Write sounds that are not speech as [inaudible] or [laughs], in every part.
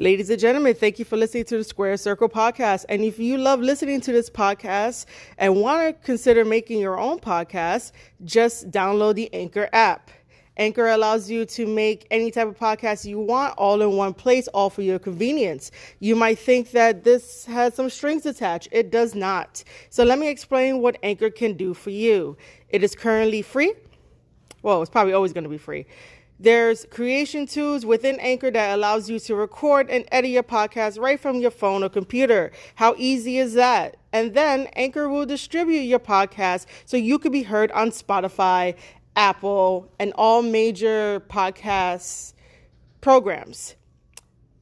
Ladies and gentlemen, thank you for listening to the Squared Circle podcast. And if you love listening to this podcast and want to consider making your own podcast, just download the Anchor app. Anchor allows you to make any type of podcast you want all in one place, all for your convenience. You might think that this has some strings attached. It does not. So let me explain what Anchor can do for you. It is currently free. Well, it's probably always going to be free. There's creation tools within Anchor that allows you to record and edit your podcast right from your phone or computer. How easy is that? And then Anchor will distribute your podcast so you could be heard on Spotify, Apple, and all major podcast programs.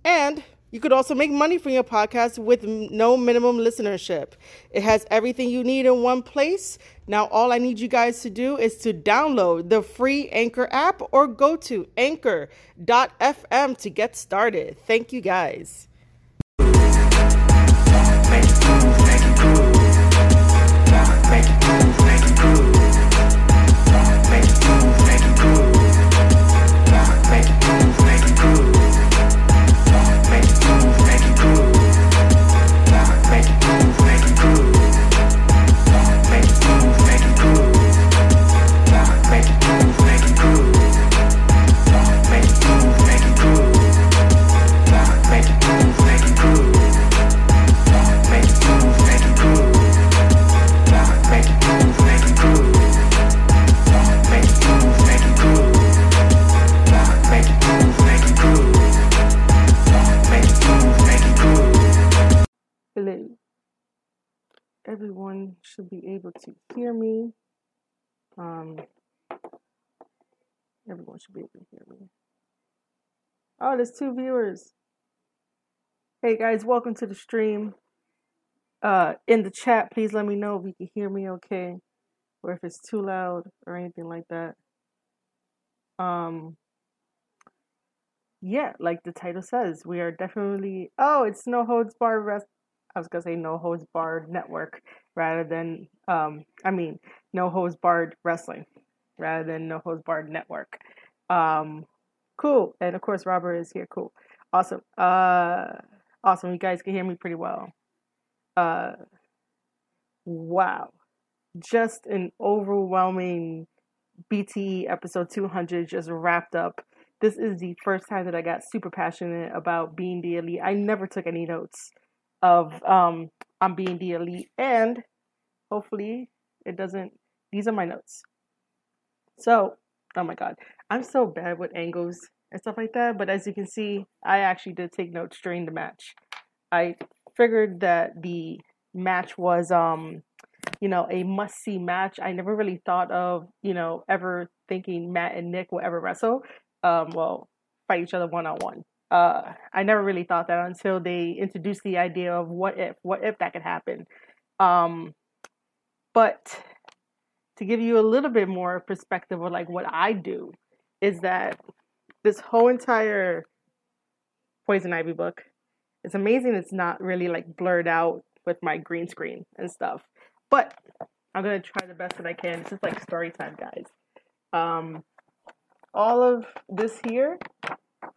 And you could also make money from your podcast with no minimum listenership. It has everything you need in one place. Now, all I need you guys to do is to download the free Anchor app or go to anchor.fm to get started. Thank you guys. Everyone should be able to hear me. Um, everyone should be able to hear me. Oh, there's two viewers. Hey guys, welcome to the stream. Uh, in the chat, please let me know if you can hear me okay, or if it's too loud or anything like that. Um, yeah, like the title says, we are definitely. Oh, it's no holds rest. I was gonna say no holds barred network rather than um. I mean, no holds barred wrestling rather than no holds barred network. Um, cool. And of course, Robert is here. Cool. Awesome. Uh, awesome. You guys can hear me pretty well. Uh, wow. Just an overwhelming BTE episode 200 just wrapped up. This is the first time that I got super passionate about being the elite. I never took any notes of um, I'm being the elite and hopefully it doesn't these are my notes. So, oh my god, I'm so bad with angles and stuff like that, but as you can see, I actually did take notes during the match. I figured that the match was um you know a must see match. I never really thought of, you know, ever thinking Matt and Nick will ever wrestle. Um well, fight each other one on one. Uh I never really thought that until they introduced the idea of what if what if that could happen. Um but to give you a little bit more perspective of like what I do is that this whole entire Poison Ivy book, it's amazing it's not really like blurred out with my green screen and stuff. But I'm gonna try the best that I can. This is like story time, guys. Um, all of this here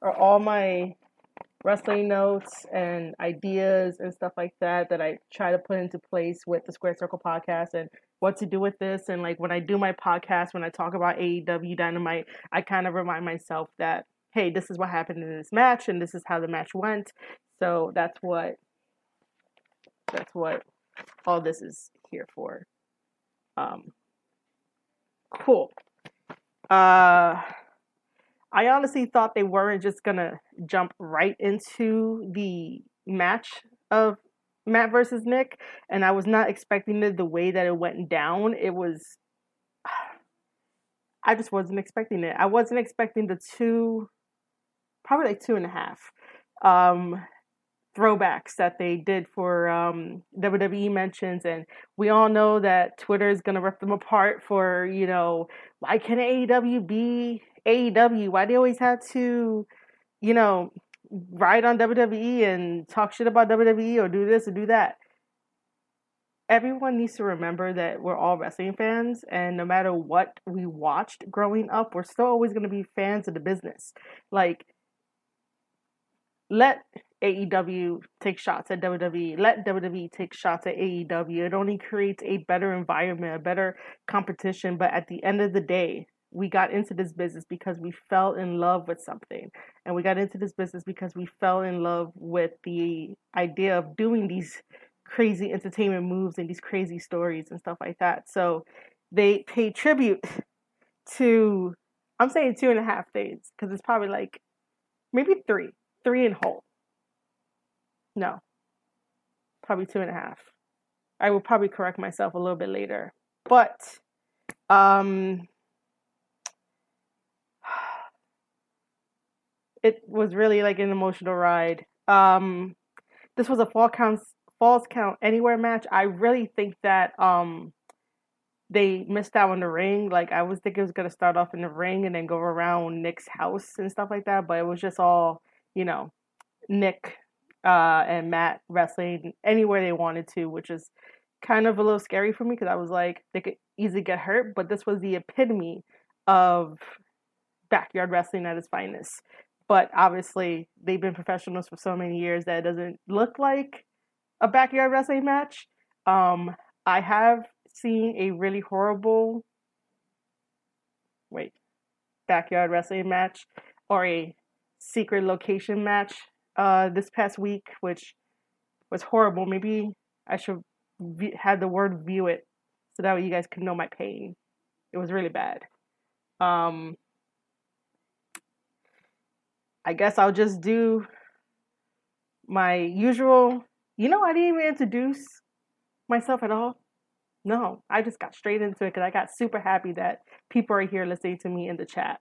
are all my wrestling notes and ideas and stuff like that that I try to put into place with the Squared Circle podcast and what to do with this. And like when I do my podcast, when I talk about AEW Dynamite, I kind of remind myself that, hey, this is what happened in this match and this is how the match went. So that's what that's what all this is here for. Um cool. Uh I honestly thought they weren't just gonna jump right into the match of Matt versus Nick, and I was not expecting it the way that it went down. It was, [sighs] I just wasn't expecting it. I wasn't expecting the two, probably like two and a half, um, throwbacks that they did for um, WWE mentions, and we all know that Twitter is gonna rip them apart for you know why can AEW be AEW? Why they always have to, you know, ride on WWE and talk shit about WWE or do this or do that. Everyone needs to remember that we're all wrestling fans, and no matter what we watched growing up, we're still always going to be fans of the business. Like, let AEW take shots at WWE. Let WWE take shots at AEW. It only creates a better environment, a better competition. But at the end of the day, we got into this business because we fell in love with something. And we got into this business because we fell in love with the idea of doing these crazy entertainment moves and these crazy stories and stuff like that. So they pay tribute [laughs] to, I'm saying two and a half days because it's probably like maybe three, three in whole. No, probably two and a half. I will probably correct myself a little bit later. But um, it was really like an emotional ride. Um, this was a fall counts falls count anywhere match. I really think that um they missed out on the ring. Like I was thinking it was gonna start off in the ring and then go around Nick's house and stuff like that, but it was just all, you know, Nick uh, and Matt wrestling anywhere they wanted to, which is kind of a little scary for me because I was like they could easily get hurt, but this was the epitome of backyard wrestling at its finest. But obviously, they've been professionals for so many years that it doesn't look like a backyard wrestling match. Um, I have seen a really horrible, wait, backyard wrestling match or a secret location match uh, this past week, which was horrible. Maybe I should v- have the word view it so that way you guys can know my pain. It was really bad. Um, I guess I'll just do my usual. You know, I didn't even introduce myself at all. No, I just got straight into it because I got super happy that people are here listening to me in the chat.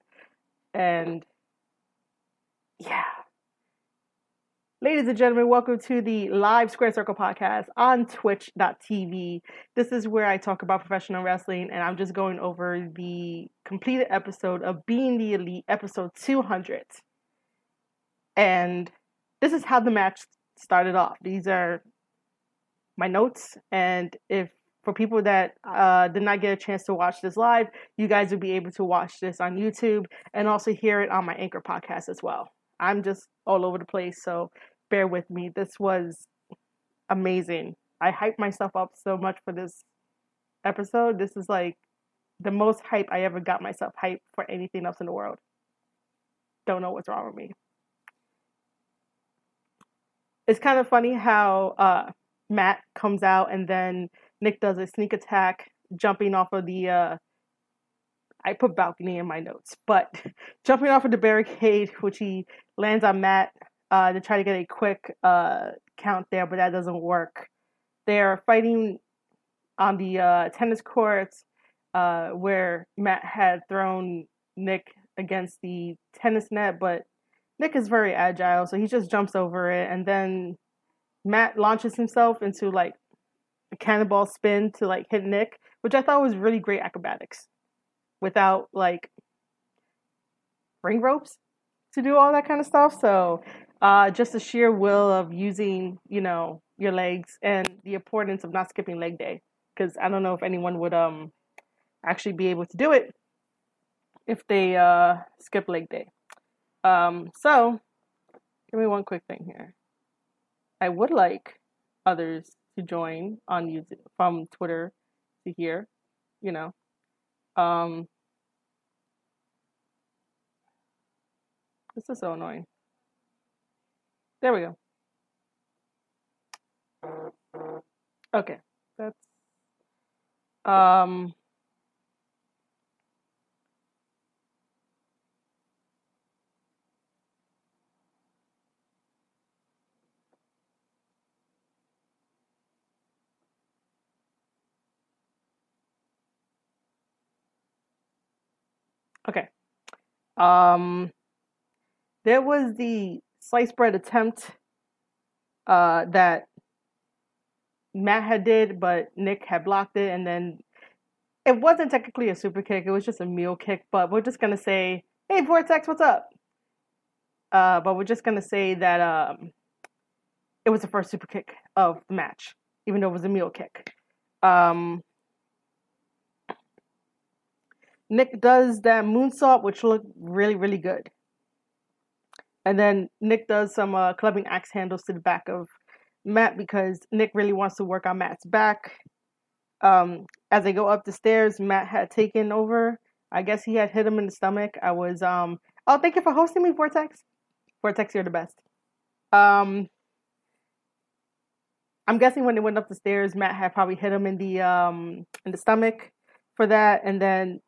And yeah. Ladies and gentlemen, welcome to the live Squared Circle podcast on twitch.tv. This is where I talk about professional wrestling, and I'm just going over the completed episode of Being the Elite, episode 200. And this is how the match started off. These are my notes. And if for people that uh, did not get a chance to watch this live, you guys will be able to watch this on YouTube and also hear it on my Anchor podcast as well. I'm just all over the place, so bear with me. This was amazing. I hyped myself up so much for this episode. This is like the most hype I ever got myself hyped for anything else in the world. Don't know what's wrong with me it's kind of funny how uh, Matt comes out and then Nick does a sneak attack, jumping off of the. Uh, I put balcony in my notes, but [laughs] jumping off of the barricade, which he lands on Matt uh, to try to get a quick uh, count there, but that doesn't work. They're fighting on the uh, tennis courts uh, where Matt had thrown Nick against the tennis net, but Nick is very agile, so he just jumps over it, and then Matt launches himself into like a cannonball spin to like hit Nick, which I thought was really great acrobatics, without like ring ropes to do all that kind of stuff. So, uh, just the sheer will of using, you know, your legs and the importance of not skipping leg day, because I don't know if anyone would um actually be able to do it if they uh skip leg day. Um, so, give me one quick thing here. I would like others to join on YouTube from Twitter to here, you know. Um, this is so annoying. There we go. Okay, that's um Okay. Um, there was the slice bread attempt uh, that Matt had did, but Nick had blocked it, and then it wasn't technically a super kick; it was just a mule kick. But we're just gonna say, "Hey, Vortex, what's up?" Uh, but we're just gonna say that um, it was the first super kick of the match, even though it was a mule kick. Um, Nick does that moonsault, which looked really, really good. And then Nick does some uh, clubbing axe handles to the back of Matt because Nick really wants to work on Matt's back. Um, as they go up the stairs, Matt had taken over. I guess he had hit him in the stomach. I was um oh thank you for hosting me, Vortex. Vortex, you're the best. Um I'm guessing when they went up the stairs, Matt had probably hit him in the um in the stomach for that, and then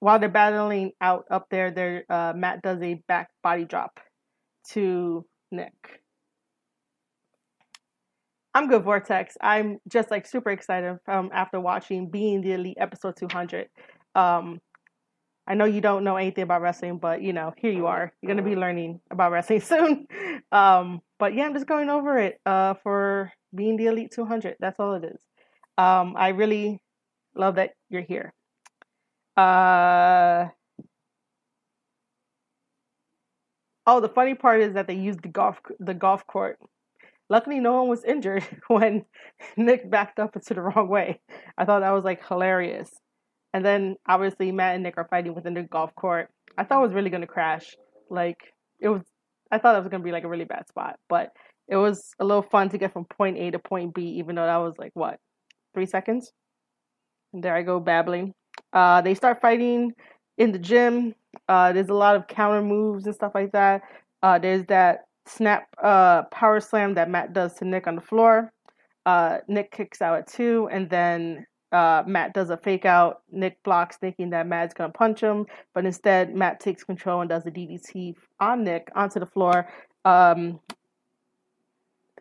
while they're battling out up there, there uh, Matt does a back body drop to Nick. I'm good, Vortex. I'm just like super excited um, after watching Being the Elite episode 200. Um, I know you don't know anything about wrestling, but you know, here you are. You're gonna be learning about wrestling [laughs] soon. Um, but yeah, I'm just going over it uh, for Being the Elite 200. That's all it is. Um, I really love that you're here. Uh, oh, the funny part is that they used the golf the golf court Luckily, no one was injured [laughs] when Nick backed up into the wrong way. I thought that was like hilarious. And then obviously Matt and Nick are fighting within the golf court. I thought it was really gonna crash. Like it was. I thought it was gonna be like a really bad spot, but it was a little fun to get from point A to point B, even though that was like what three seconds. And there I go babbling. Uh, they start fighting in the gym. Uh, there's a lot of counter moves and stuff like that. Uh, there's that snap uh, power slam that Matt does to Nick on the floor. Uh, Nick kicks out at two, and then uh, Matt does a fake out. Nick blocks, thinking that Matt's gonna punch him, but instead Matt takes control and does a DDT on Nick onto the floor. Um,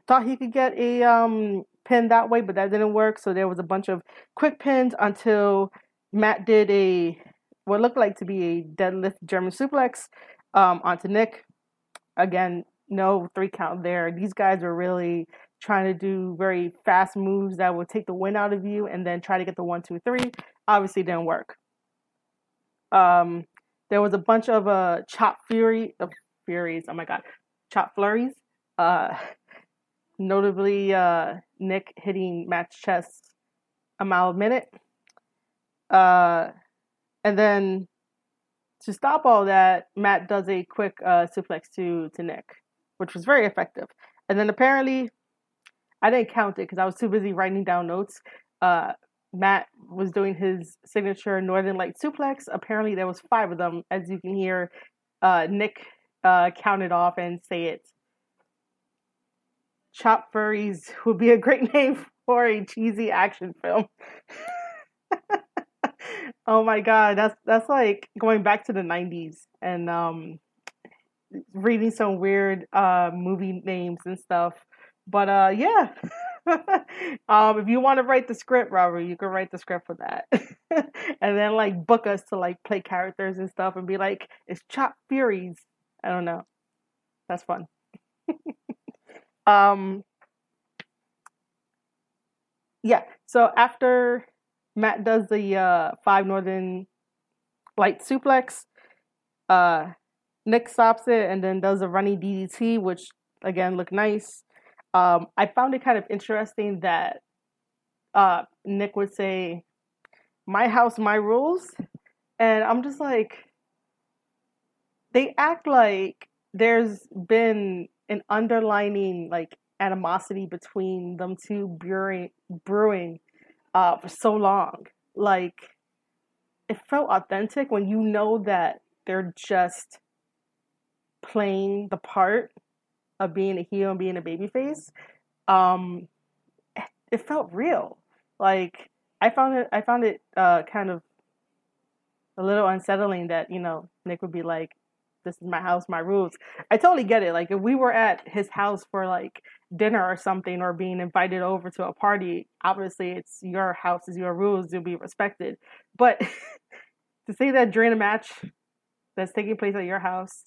thought he could get a um, pin that way, but that didn't work. So there was a bunch of quick pins until Matt did a what looked like to be a deadlift German suplex um, onto Nick. Again, no three count there. These guys were really trying to do very fast moves that would take the win out of you and then try to get the one, two, three. Obviously didn't work. Um, there was a bunch of uh chop fury uh, furies, oh my god, chop flurries. Uh [laughs] notably uh Nick hitting match chest a mile a minute. Uh and then to stop all that, Matt does a quick uh, suplex to to Nick which was very effective. And then apparently, I didn't count it because I was too busy writing down notes. Uh, Matt was doing his signature Northern Light suplex. Apparently, there was five of them, as you can hear. Uh, Nick uh, counted off and say it. Chop Furries would be a great [laughs] name for a cheesy action film. [laughs] oh my god, that's that's like going back to the '90s, and um, reading some weird uh, movie names and stuff. But uh, yeah. [laughs] um, if you want to write the script, Robert, you can write the script for that, [laughs] and then like book us to like play characters and stuff, and be like, "It's Chop Furies." I don't know. That's fun. [laughs] um, yeah. So after Matt does the uh, five Northern Light suplex, uh, Nick stops it and then does a running DDT, which again looked nice. Um, I found it kind of interesting that uh, Nick would say, "My house, my rules," and I'm just like, they act like there's been an underlining like animosity between them two brewing brewing uh, for so long. Like it felt authentic when you know that they're just playing the part of being a heel and being a babyface, um, it felt real. Like I found it, I found it uh, kind of a little unsettling that you know Nick would be like, "This is my house, my rules." I totally get it. Like if we were at his house for like dinner or something, or being invited over to a party, obviously it's your house, it's your rules, you'll be respected. But [laughs] to say that during a match that's taking place at your house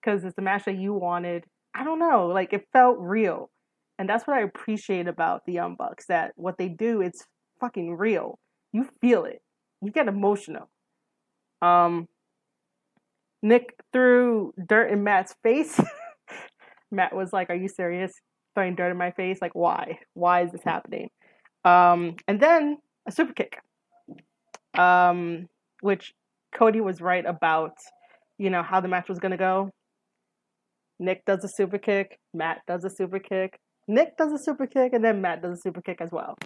because it's the match that you wanted. I don't know, like it felt real. And that's what I appreciate about the Young Bucks that what they do, it's fucking real. You feel it. You get emotional. Um Nick threw dirt in Matt's face. [laughs] Matt was like, Are you serious? Throwing dirt in my face? Like, why? Why is this happening? Um, and then a super kick. Um, which Cody was right about, you know, how the match was gonna go Nick does a super kick, Matt does a super kick, Nick does a super kick, and then Matt does a super kick as well.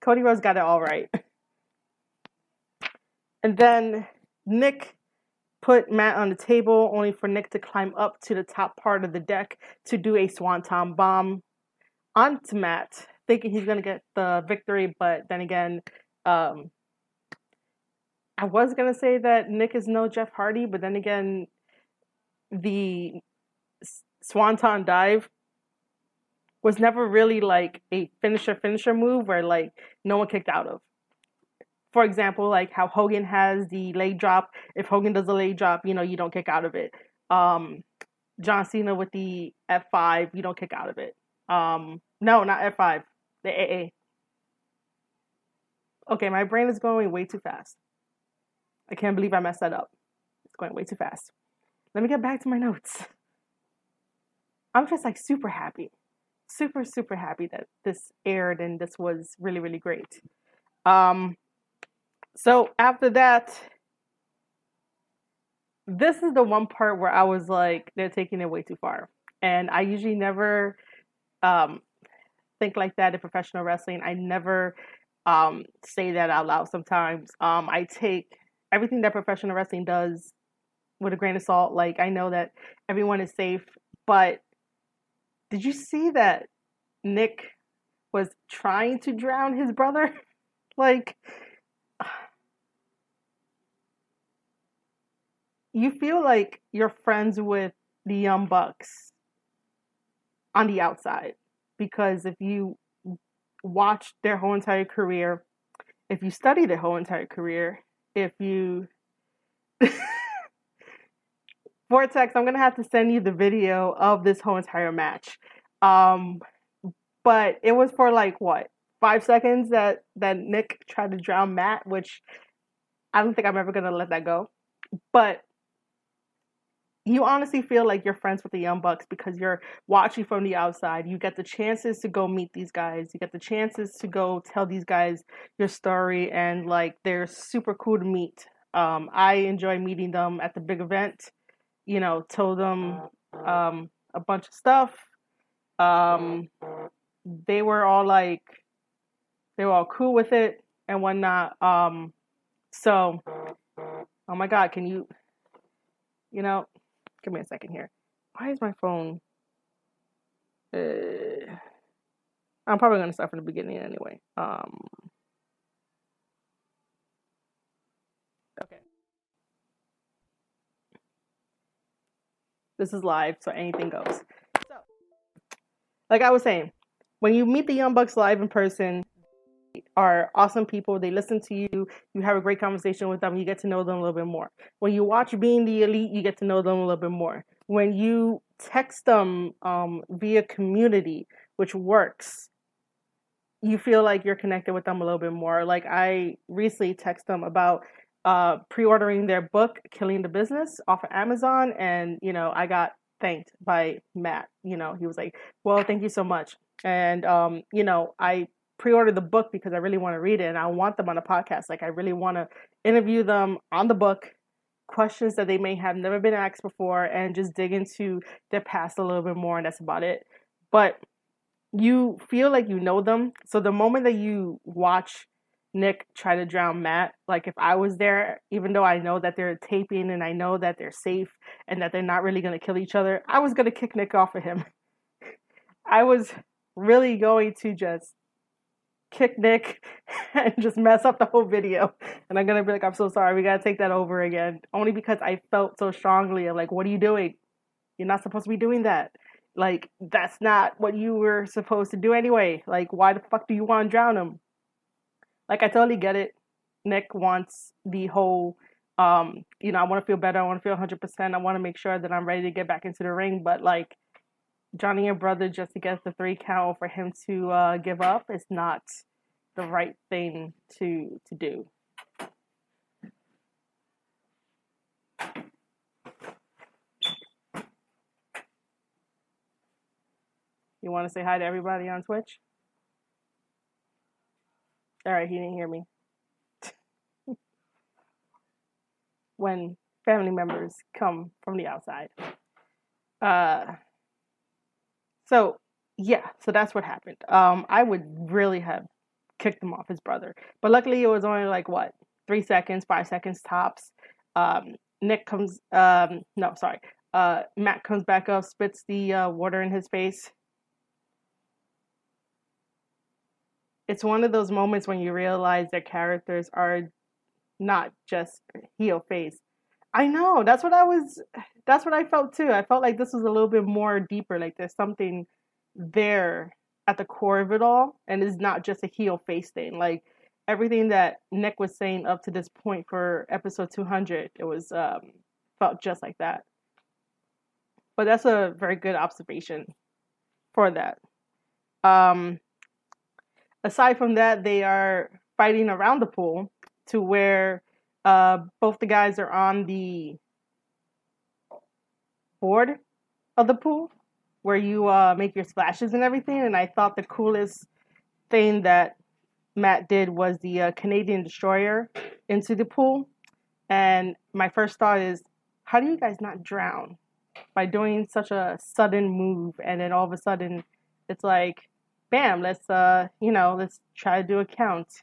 Cody Rhodes got it all right. [laughs] And then Nick put Matt on the table, only for Nick to climb up to the top part of the deck to do a swanton bomb onto Matt, thinking he's gonna get the victory. But then again, um, I was gonna say that Nick is no Jeff Hardy, but then again, the swanton dive was never really like a finisher finisher move where like no one kicked out of for example, like how Hogan has the leg drop. If Hogan does a leg drop, you know, you don't kick out of it. Um, John Cena with the F5, you don't kick out of it. Um, no, not F5, the AA. Okay, my brain is going way too fast. I can't believe I messed that up. It's going way too fast. Let me get back to my notes. I'm just like super happy. Super, super happy that this aired and this was really, really great. Um, so after that, this is the one part where I was like, they're taking it way too far. And I usually never um, think like that in professional wrestling. I never um, say that out loud sometimes. Um, I take everything that professional wrestling does with a grain of salt. Like, I know that everyone is safe, but did you see that Nick was trying to drown his brother? [laughs] like, you feel like you're friends with the Young Bucks on the outside because if you watch their whole entire career, if you study their whole entire career, if you [laughs] Vortex, I'm gonna have to send you the video of this whole entire match. Um, but it was for like what five seconds that that Nick tried to drown Matt, which I don't think I'm ever gonna let that go. But you honestly feel like you're friends with the Young Bucks because you're watching from the outside. You get the chances to go meet these guys. You get the chances to go tell these guys your story, and like they're super cool to meet. Um, I enjoy meeting them at the big event. You know, told them um, a bunch of stuff. Um, they were all like, they were all cool with it and whatnot. Um, so, oh my God, can you, you know, Give me a second here. Why is my phone? Uh, I'm probably gonna start from the beginning anyway. Um. Okay. This is live, so anything goes. So, like I was saying, when you meet the Young Bucks live in person, are awesome people. They listen to you. You have a great conversation with them. You get to know them a little bit more. When you watch Being the Elite, you get to know them a little bit more. When you text them um, via community, which works, you feel like you're connected with them a little bit more. Like I recently texted them about uh, pre-ordering their book, Killing the Business, off of Amazon, and you know I got thanked by Matt. You know he was like, "Well, thank you so much," and um, you know I pre-order the book because I really want to read it and I want them on a podcast. Like I really want to interview them on the book, questions that they may have never been asked before, and just dig into their past a little bit more. And that's about it. But you feel like you know them. So the moment that you watch Nick try to drown Matt, like if I was there, even though I know that they're taping and I know that they're safe and that they're not really going to kill each other, I was going to kick Nick off of him. [laughs] I was really going to just kick Nick [laughs] and just mess up the whole video. And I'm gonna be like, I'm so sorry, we gotta take that over again. Only because I felt so strongly of like, what are you doing? You're not supposed to be doing that. Like, that's not what you were supposed to do anyway. Like, why the fuck do you want to drown him? Like, I totally get it. Nick wants the whole, um, you know, I want to feel better. I want to feel 100%. I want to make sure that I'm ready to get back into the ring. But, like, Johnny and brother just to get the three count for him to uh, give up is not the right thing to to do. You want to say hi to everybody on Twitch? All right, he didn't hear me. [laughs] when family members come from the outside. Uh, so yeah, so that's what happened. Um, I would really have kicked him off his brother, but luckily it was only like what three seconds, five seconds tops. Um, Nick comes, um, no, sorry, uh, Matt comes back up, spits the uh, water in his face. It's one of those moments when you realize their characters are not just heel face. I know. That's what I was. That's what I felt too. I felt like this was a little bit more deeper. Like there's something there at the core of it all, and it's not just a heel face thing. Like everything that Nick was saying up to this point for episode 200, it was um, felt just like that. But that's a very good observation for that. Um, aside from that, they are fighting around the pool to where uh, both the guys are on the board of the pool where you uh, make your splashes and everything. And I thought the coolest thing that Matt did was the uh, Canadian destroyer into the pool. And my first thought is, how do you guys not drown by doing such a sudden move? And then all of a sudden, it's like, bam, let's uh, you know, let's try to do a count.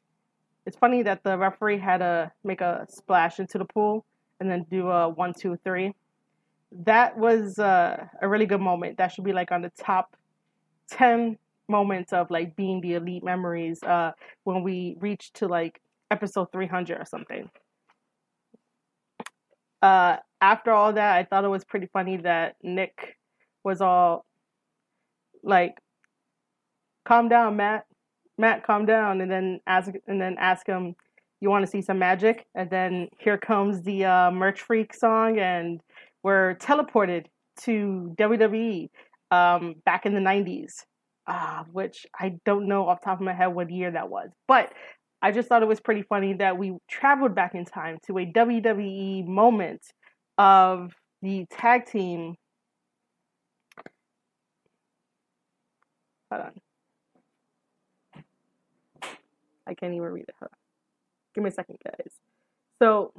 It's funny that the referee had to make a splash into the pool and then do a one, two, three. That was uh, a really good moment. That should be like on the top 10 moments of like being the elite memories uh, when we reach to like episode 300 or something. Uh, after all that, I thought it was pretty funny that Nick was all like, calm down, Matt. Matt, calm down, and then ask and then ask him, you want to see some magic? And then here comes the uh, Merch Freak song, and we're teleported to WWE um, back in the '90s, uh, which I don't know off top of my head what year that was, but I just thought it was pretty funny that we traveled back in time to a WWE moment of the tag team. Hold on. I can't even read it. Give me a second, guys. So,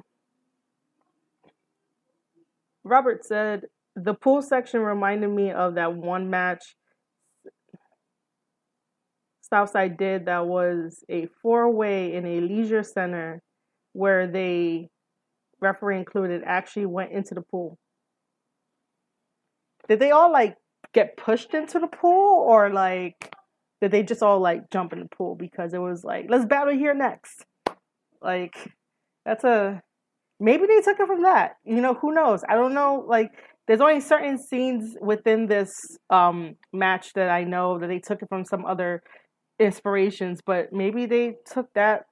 Robert said the pool section reminded me of that one match Southside did that was a four way in a leisure center where they, referee included, actually went into the pool. Did they all like get pushed into the pool or like did they just all like jump in the pool because it was like let's battle here next. Like that's a maybe they took it from that. You know who knows? I don't know like there's only certain scenes within this um match that i know that they took it from some other inspirations but maybe they took that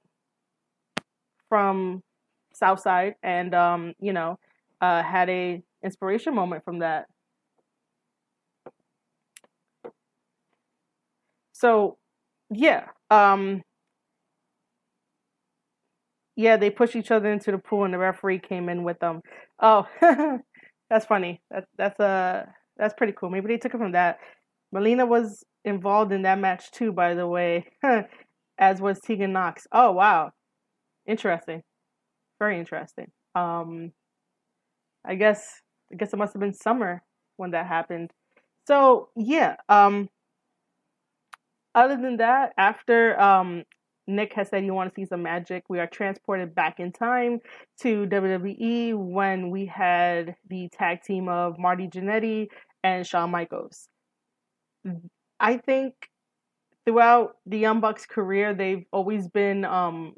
from southside and um you know uh had a inspiration moment from that So yeah, um, yeah, they pushed each other into the pool, and the referee came in with them. Oh, [laughs] that's funny. That that's uh that's pretty cool. Maybe they took it from that. Melina was involved in that match too, by the way, [laughs] as was Tegan Nox. Oh wow, interesting, very interesting. Um, I guess I guess it must have been summer when that happened. So yeah, um, other than that, after um, Nick has said you want to see some magic, we are transported back in time to WWE when we had the tag team of Marty Jannetty and Shawn Michaels. I think throughout the Young Bucks career, they've always been um,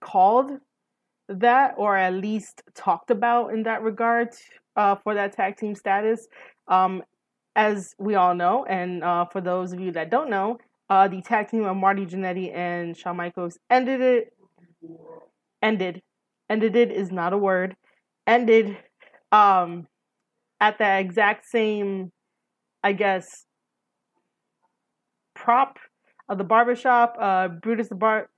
called that, or at least talked about in that regard uh, for that tag team status. Um, as we all know, and uh, for those of you that don't know, uh, the tag team of Marty Jannetty and Shawn Michaels ended it. Ended. Ended it is not a word. Ended um, at the exact same, I guess, prop of the barbershop. Uh, Brutus the bar,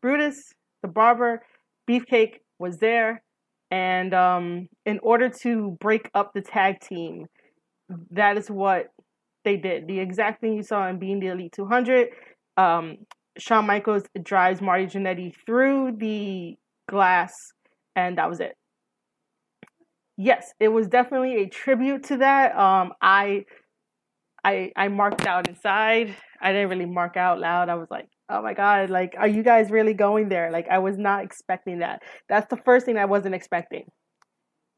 Brutus the barber, Beefcake was there, and um, in order to break up the tag team, that is what they did the exact thing you saw in being the Elite 200. Um, Shawn Michaels drives Marty Jannetty through the glass, and that was it. yes, it was definitely a tribute to that. Um, I I I marked out inside. I didn't really mark out loud. I was like, oh my god, like, are you guys really going there? Like, I was not expecting that. That's the first thing I wasn't expecting.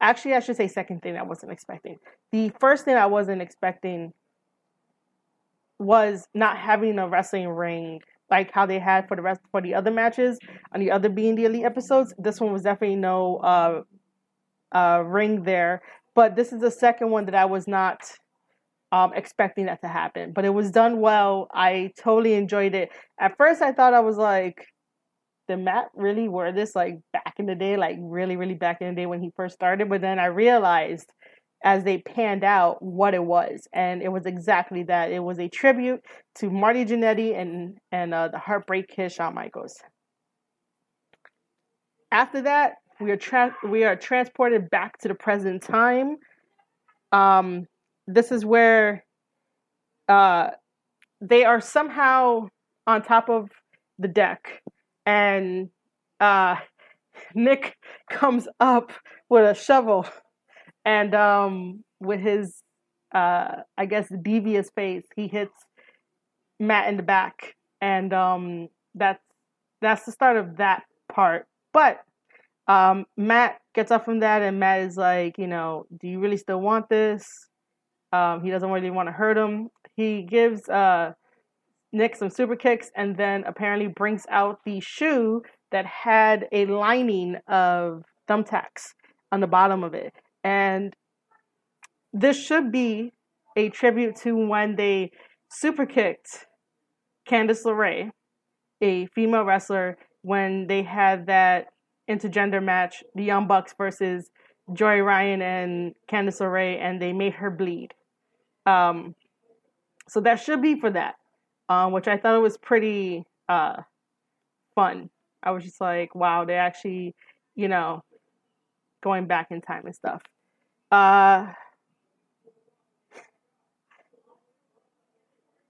Actually, I should say second thing I wasn't expecting. The first thing I wasn't expecting was not having a wrestling ring like how they had for the rest for the other matches on the other being the elite episodes. This one was definitely no uh uh ring there, but this is the second one that I was not um expecting that to happen. But it was done well. I totally enjoyed it. At first I thought I was like did Matt really wear this like back in the day, like really, really back in the day when he first started? But then I realized as they panned out what it was, and it was exactly that. It was a tribute to Marty Jannetty and and uh, the Heartbreak Kid Shawn Michaels. After that, we are tra- we are transported back to the present time. Um, this is where uh, they are somehow on top of the deck, and uh, [laughs] Nick comes up with a shovel and um, with his, uh, I guess, devious face, he hits Matt in the back, and um, that's that's the start of that part. But um, Matt gets up from that, and Matt is like, you know, do you really still want this? Um, he doesn't really want to hurt him. He gives uh, Nick some super kicks, and then apparently brings out the shoe that had a lining of thumbtacks on the bottom of it. And this should be a tribute to when they super kicked Candice LeRae, a female wrestler, when they had that intergender match, the Young Bucks versus Joey Ryan and Candice LeRae, and they made her bleed. Um, so that should be for that, um, which I thought it was pretty uh, fun. I was just like, wow, they actually, you know, going back in time and stuff. Uh,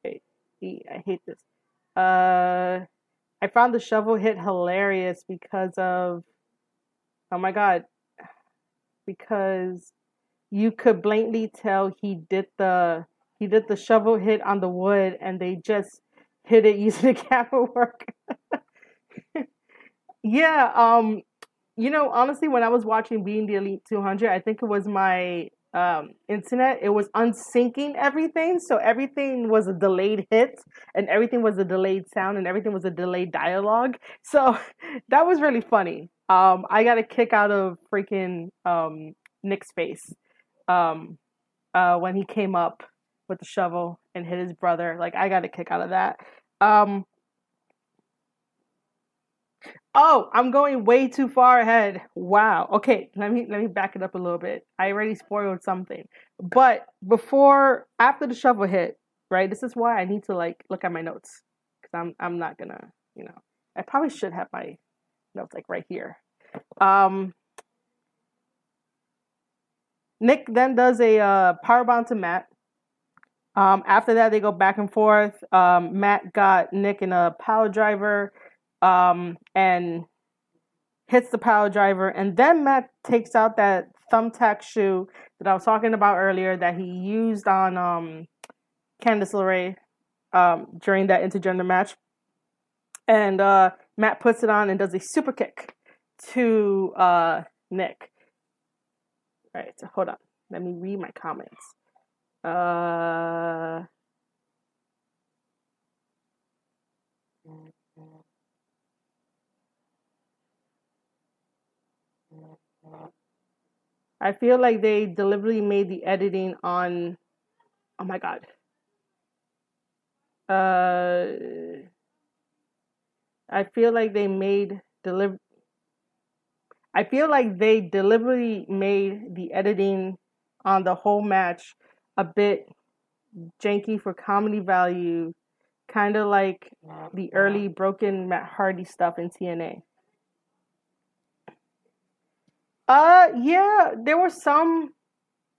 I hate this. Uh, I found the shovel hit hilarious because of, oh my god, because you could blatantly tell he did the he did the shovel hit on the wood and they just hit it [laughs] using the camera work. [laughs] yeah, um, you know, honestly, when I was watching Being the Elite 200, I think it was my um, internet. It was unsyncing everything, so everything was a delayed hit, and everything was a delayed sound, and everything was a delayed dialogue. So [laughs] that was really funny. Um, I got a kick out of freaking um, Nick's face um, uh, when he came up with the shovel and hit his brother. Like I got a kick out of that. Um, Oh, I'm going way too far ahead. Wow. Okay, let me let me back it up a little bit. I already spoiled something. But before after the shovel hit, right? This is why I need to like look at my notes cuz I'm I'm not going to, you know. I probably should have my notes like right here. Um Nick then does a uh, power bomb to Matt. Um, after that, they go back and forth. Um, Matt got Nick in a power driver um, and hits the power driver. And then Matt takes out that thumbtack shoe that I was talking about earlier that he used on um, Candice LeRae um, during that intergender match. And uh, Matt puts it on and does a super kick to uh, Nick. All right, so hold on. Let me read my comments. Uh, I feel like they deliberately made the editing on. Oh my god. Uh, I feel like they made deliver. I feel like they deliberately made the editing on the whole match a bit janky for comedy value, kind of like the early broken Matt Hardy stuff in TNA. Uh, yeah, there were some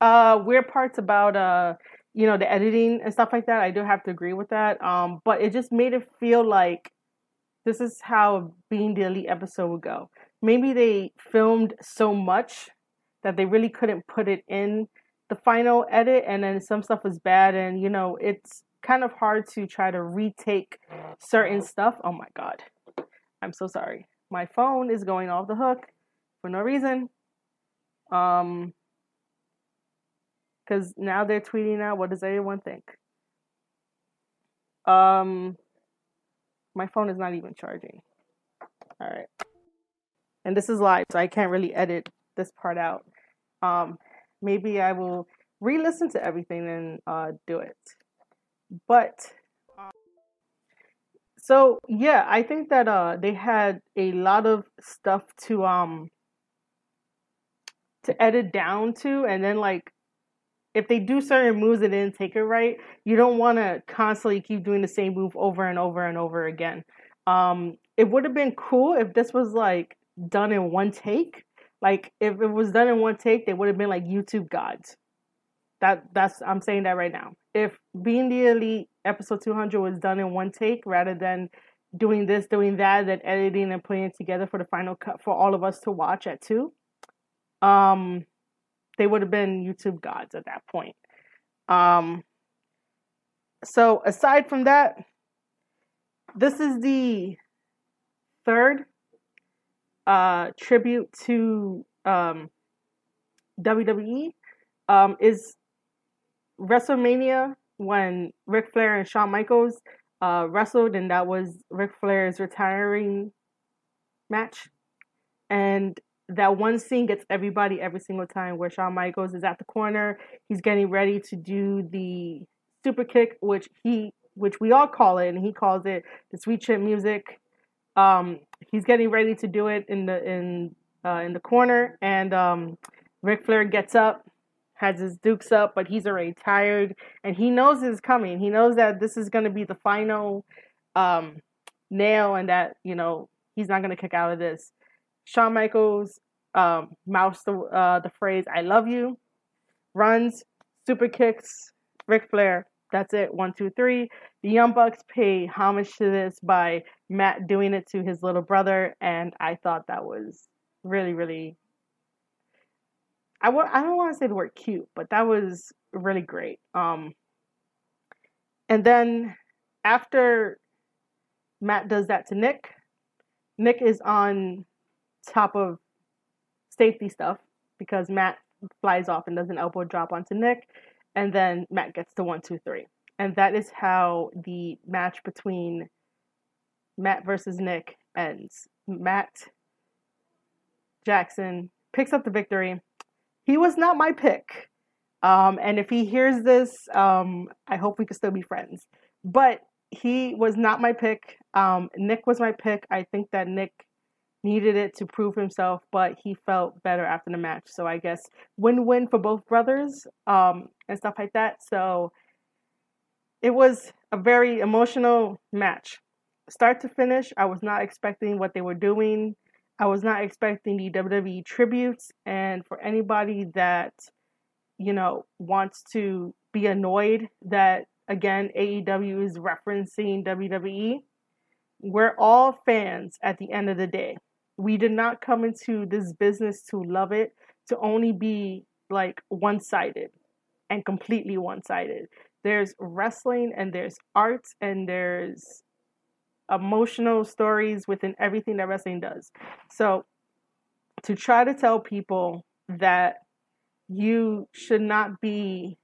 uh weird parts about uh you know the editing and stuff like that. I do have to agree with that. Um, but it just made it feel like this is how being the elite episode would go. Maybe they filmed so much that they really couldn't put it in the final edit and then some stuff was bad and you know it's kind of hard to try to retake certain stuff oh my god i'm so sorry my phone is going off the hook for no reason um because now they're tweeting out what does everyone think? Um my phone is not even charging. All right. And this is live so i can't really edit this part out. Um maybe I will re-listen to everything and uh, do it. But um, so yeah, I think that uh, they had a lot of stuff to um to edit down to, and then like if they do certain moves and didn't take it right, you don't want to constantly keep doing the same move over and over and over again. Um, it would have been cool if this was like done in one take like if it was done in one take, they would have been like YouTube gods. That that's I'm saying that right now. If being the elite episode 200 was done in one take rather than doing this, doing that, then editing and putting it together for the final cut for all of us to watch at two, um, they would have been YouTube gods at that point. Um, so aside from that, this is the third uh, tribute to um, WWE um, is WrestleMania when Ric Flair and Shawn Michaels uh, wrestled, and that was Ric Flair's retiring match. And that one scene gets everybody every single time where Shawn Michaels is at the corner. He's getting ready to do the super kick, which he which we all call it, and he calls it the sweet chin music. Um, he's getting ready to do it in the in uh, in the corner, and um, Ric Flair gets up, has his dukes up, but he's already tired, and he knows it's coming. He knows that this is going to be the final um, nail, and that you know he's not going to kick out of this. Shawn Michaels um, mouths the uh, the phrase "I love you," runs, super kicks Ric Flair, that's it. One, two, three. The Young Bucks pay homage to this by Matt doing it to his little brother, and I thought that was really, really. I w- I don't want to say the word cute, but that was really great. Um, and then after Matt does that to Nick, Nick is on top of safety stuff because Matt flies off and does an elbow drop onto Nick and then Matt gets to one, two, three. And that is how the match between Matt versus Nick ends. Matt Jackson picks up the victory. He was not my pick. Um, and if he hears this, um, I hope we can still be friends. But he was not my pick. Um, Nick was my pick. I think that Nick needed it to prove himself, but he felt better after the match. So I guess win-win for both brothers um, and stuff like that. So it was a very emotional match, start to finish. I was not expecting what they were doing. I was not expecting the WWE tributes, and for anybody that you know wants to be annoyed that again AEW is referencing WWE, we're all fans at the end of the day we did not come into this business to love it, to only be like one sided and completely one sided. There's wrestling and there's arts and there's emotional stories within everything that wrestling does. So to try to tell people that you should not be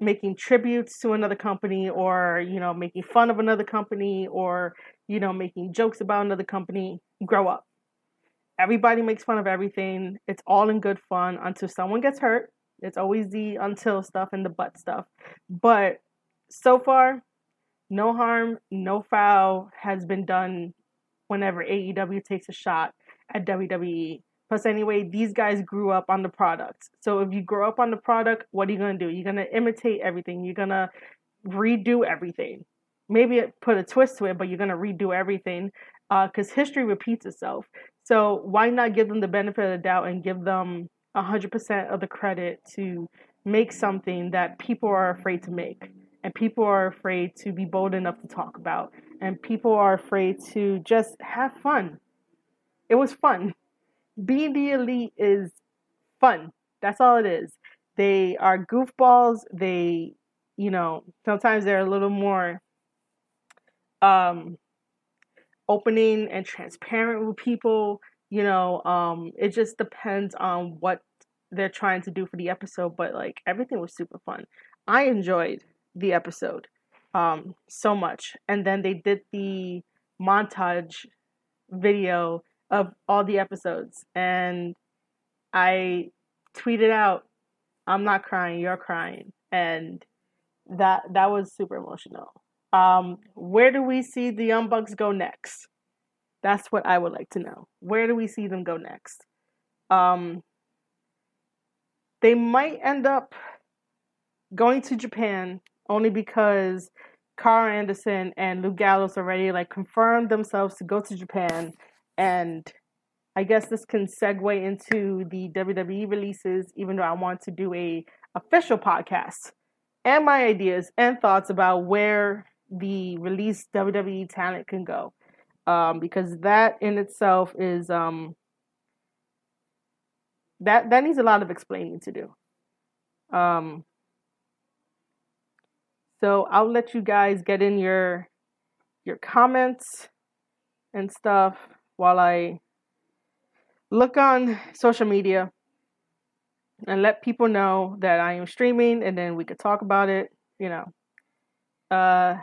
making tributes to another company or you know making fun of another company or you know making jokes about another company grow up everybody makes fun of everything. It's all in good fun until someone gets hurt. It's always the until stuff and the but stuff. But so far, no harm, no foul has been done whenever AEW takes a shot at WWE. Plus, anyway, these guys grew up on the product. So if you grow up on the product, what are you going to do? You're going to imitate everything. You're going to redo everything. Maybe put a twist to it, but you're going to redo everything because uh, history repeats itself. So why not give them the benefit of the doubt and give them 100% of the credit to make something that people are afraid to make and people are afraid to be bold enough to talk about and people are afraid to just have fun. It was fun. Being the elite is fun. That's all it is. They are goofballs. They, you know, sometimes they're a little more um opening and transparent with people. You know, um, it just depends on what they're trying to do for the episode, but like everything was super fun. I enjoyed the episode um so much. And then they did the montage video of all the episodes and I tweeted out I'm not crying, you're crying. And that that was super emotional. Um where do we see the Young Bucks go next? That's what I would like to know. Where do we see them go next? Um they might end up going to Japan only because Karl Anderson and Luke Gallows already like confirmed themselves to go to Japan and I guess this can segue into the WWE releases even though I want to do a official podcast and my ideas and thoughts about where the released WWE talent can go. Um, because that in itself is um, that that needs a lot of explaining to do. Um, so I'll let you guys get in your your comments and stuff while I look on social media and let people know that I am streaming and then we could talk about it, you know. Uh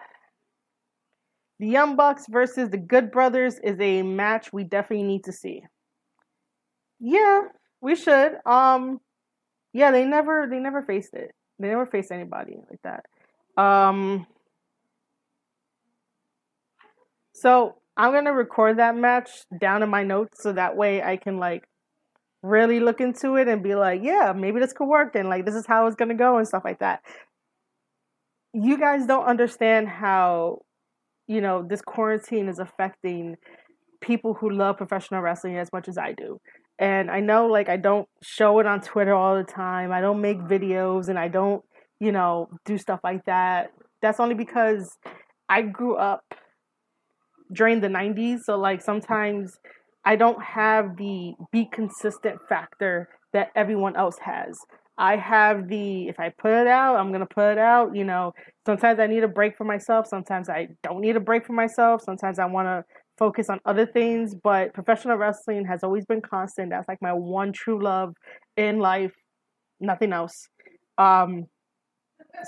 the Young Bucks versus the Good Brothers is a match we definitely need to see. Yeah, we should. Um yeah, they never they never faced it. They never faced anybody like that. Um so I'm gonna record that match down in my notes so that way I can like really look into it and be like, yeah, maybe this could work and like this is how it's gonna go and stuff like that. You guys don't understand how, you know, this quarantine is affecting people who love professional wrestling as much as I do. And I know like I don't show it on Twitter all the time. I don't make videos and I don't, you know, do stuff like that. That's only because I grew up during the 90s. So like sometimes I don't have the be consistent factor that everyone else has. I have the if I put it out, I'm gonna put it out. You know, sometimes I need a break for myself. Sometimes I don't need a break for myself. Sometimes I want to focus on other things, but professional wrestling has always been constant. That's like my one true love in life, nothing else. Um,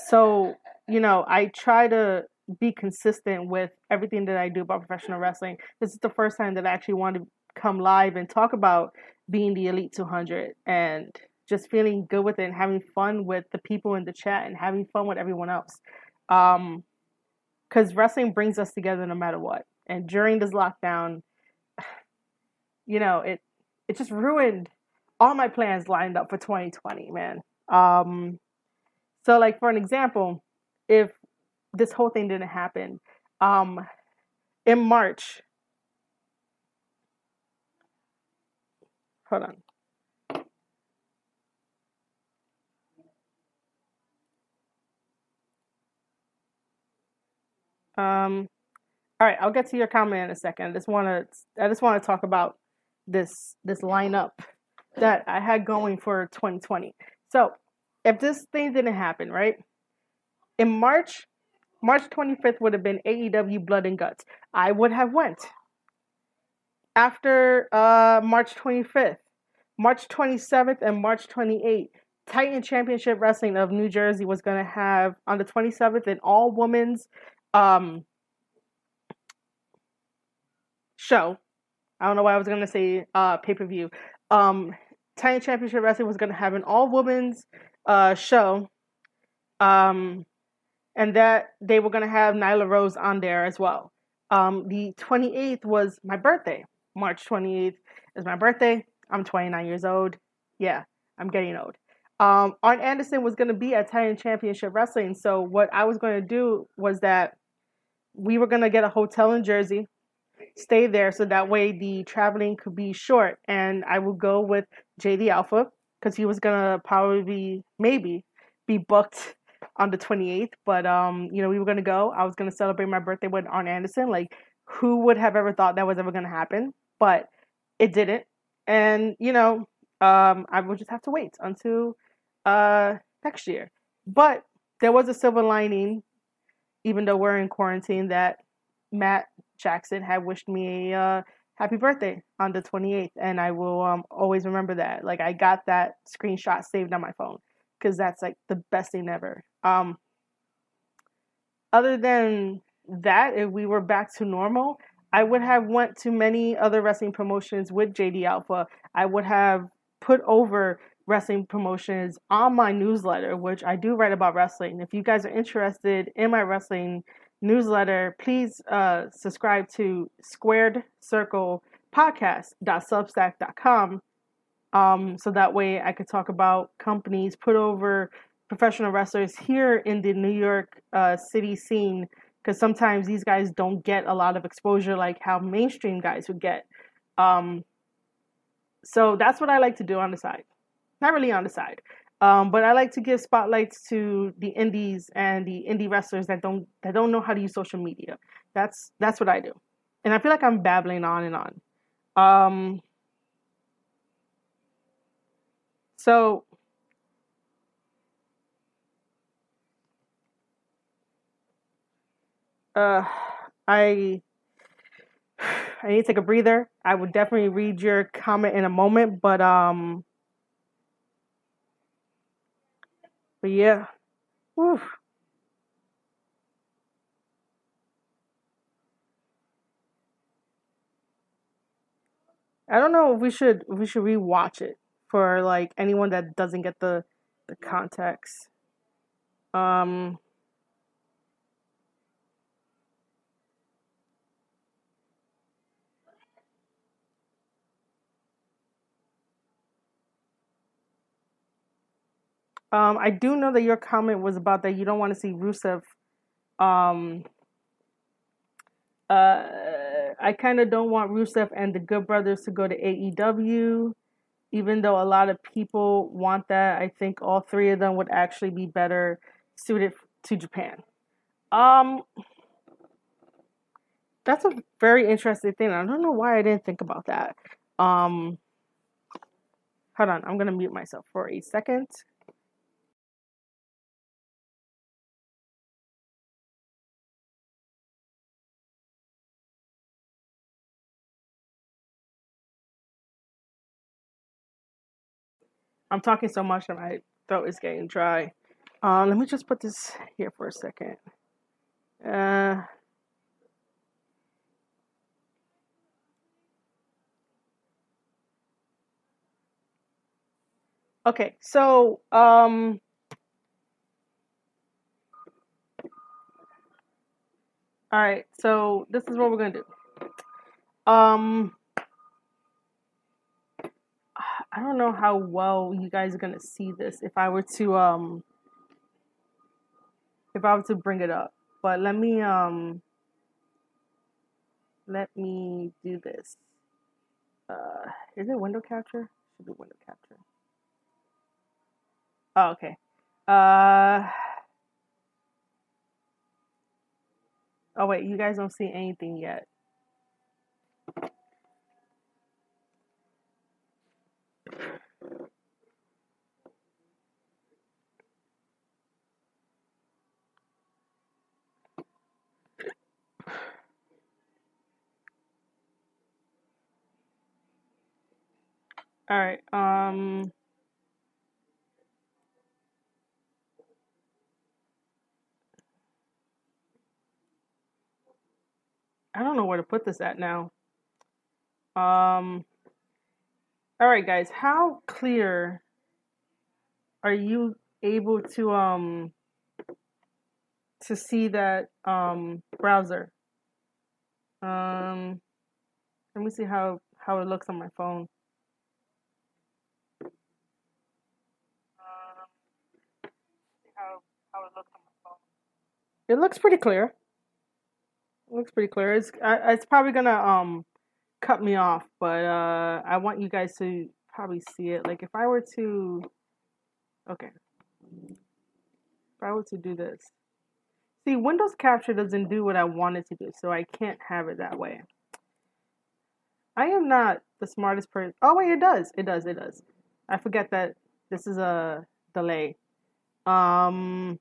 so, you know, I try to be consistent with everything that I do about professional wrestling. This is the first time that I actually want to come live and talk about being the Elite 200 and just feeling good with it and having fun with the people in the chat and having fun with everyone else. Um, because wrestling brings us together no matter what. And during this lockdown, [sighs] you know, it it just ruined all my plans lined up for 2020, man. Um, so like for an example, if this whole thing didn't happen, um, in March, hold on. Um, all right, I'll get to your comment in a second. I just want to I just want to talk about this this lineup that I had going for 2020. So, if this thing didn't happen, right? In March, March 25th would have been AEW Blood and Guts. I would have went. After uh, March 25th, March 27th and March 28th, Titan Championship Wrestling of New Jersey was going to have on the 27th an all women's um, show. I don't know why I was gonna say uh pay per view. Um, Titan Championship Wrestling was gonna have an all women's uh show. Um, and that they were gonna have Nyla Rose on there as well. Um, the 28th was my birthday. March 28th is my birthday. I'm 29 years old. Yeah, I'm getting old. Um, Arn Anderson was going to be at Titan Championship Wrestling. So what I was going to do was that we were going to get a hotel in Jersey stay there so that way the traveling could be short. And I would go with JD Alpha because he was gonna probably be maybe be booked on the 28th. But um, you know, we were gonna go. I was gonna celebrate my birthday with Arn Anderson. Like, who would have ever thought that was ever gonna happen? But it didn't. And you know, Um, I will just have to wait until uh next year. But there was a silver lining, even though we're in quarantine, that Matt Jackson had wished me a uh, happy birthday on the 28th, and I will um, always remember that. Like I got that screenshot saved on my phone because that's like the best thing ever. Um, other than that, if we were back to normal, I would have went to many other wrestling promotions with JD Alpha. I would have put over wrestling promotions on my newsletter, which I do write about wrestling. If you guys are interested in my wrestling newsletter, please uh, subscribe to Squared Circle podcast.substack.com. Um, so that way I could talk about companies put over professional wrestlers here in the New York uh, City scene because sometimes these guys don't get a lot of exposure like how mainstream guys would get. Um, so that's what I like to do on the side. Not really on the side. Um, but I like to give spotlights to the indies and the indie wrestlers that don't that don't know how to use social media. That's that's what I do, and I feel like I'm babbling on and on. Um, so uh, I I need to take a breather. I would definitely read your comment in a moment, but um But yeah. Whew. I don't know if we should if we should rewatch it for like anyone that doesn't get the the context. Um Um, I do know that your comment was about that you don't want to see Rusev. Um, uh, I kind of don't want Rusev and the Good Brothers to go to AEW, even though a lot of people want that. I think all three of them would actually be better suited to Japan. Um, that's a very interesting thing. I don't know why I didn't think about that. Um, hold on, I'm gonna mute myself for a second. I'm talking so much that my throat is getting dry. Uh, let me just put this here for a second. Uh, okay, so um, all right, so this is what we're gonna do. Um, I don't know how well you guys are gonna see this if I were to um if I were to bring it up. But let me um let me do this. Uh is it window capture? Should be window capture. Oh, okay. Uh Oh wait, you guys don't see anything yet. All right. Um. I don't know where to put this at now. Um. All right, guys. How clear are you able to um to see that um browser? Um. Let me see how how it looks on my phone. how, how it looks on my phone. It looks pretty clear. It looks pretty clear. It's it's probably gonna um cut me off, but uh I want you guys to probably see it. Like if I were to okay. If I were to do this. See, Windows Capture doesn't do what I want it to do, so I can't have it that way. I am not the smartest person. Oh wait, it does. It does. It does. I forget that this is a delay. Um.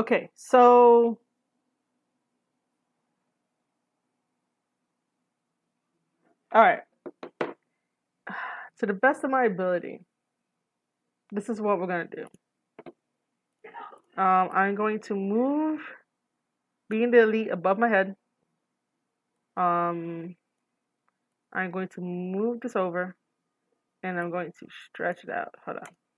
Okay, so all right. To the best of my ability, this is what we're gonna do. Um, I'm going to move being the elite above my head. Um, I'm going to move this over and I'm going to stretch it out. Hold on.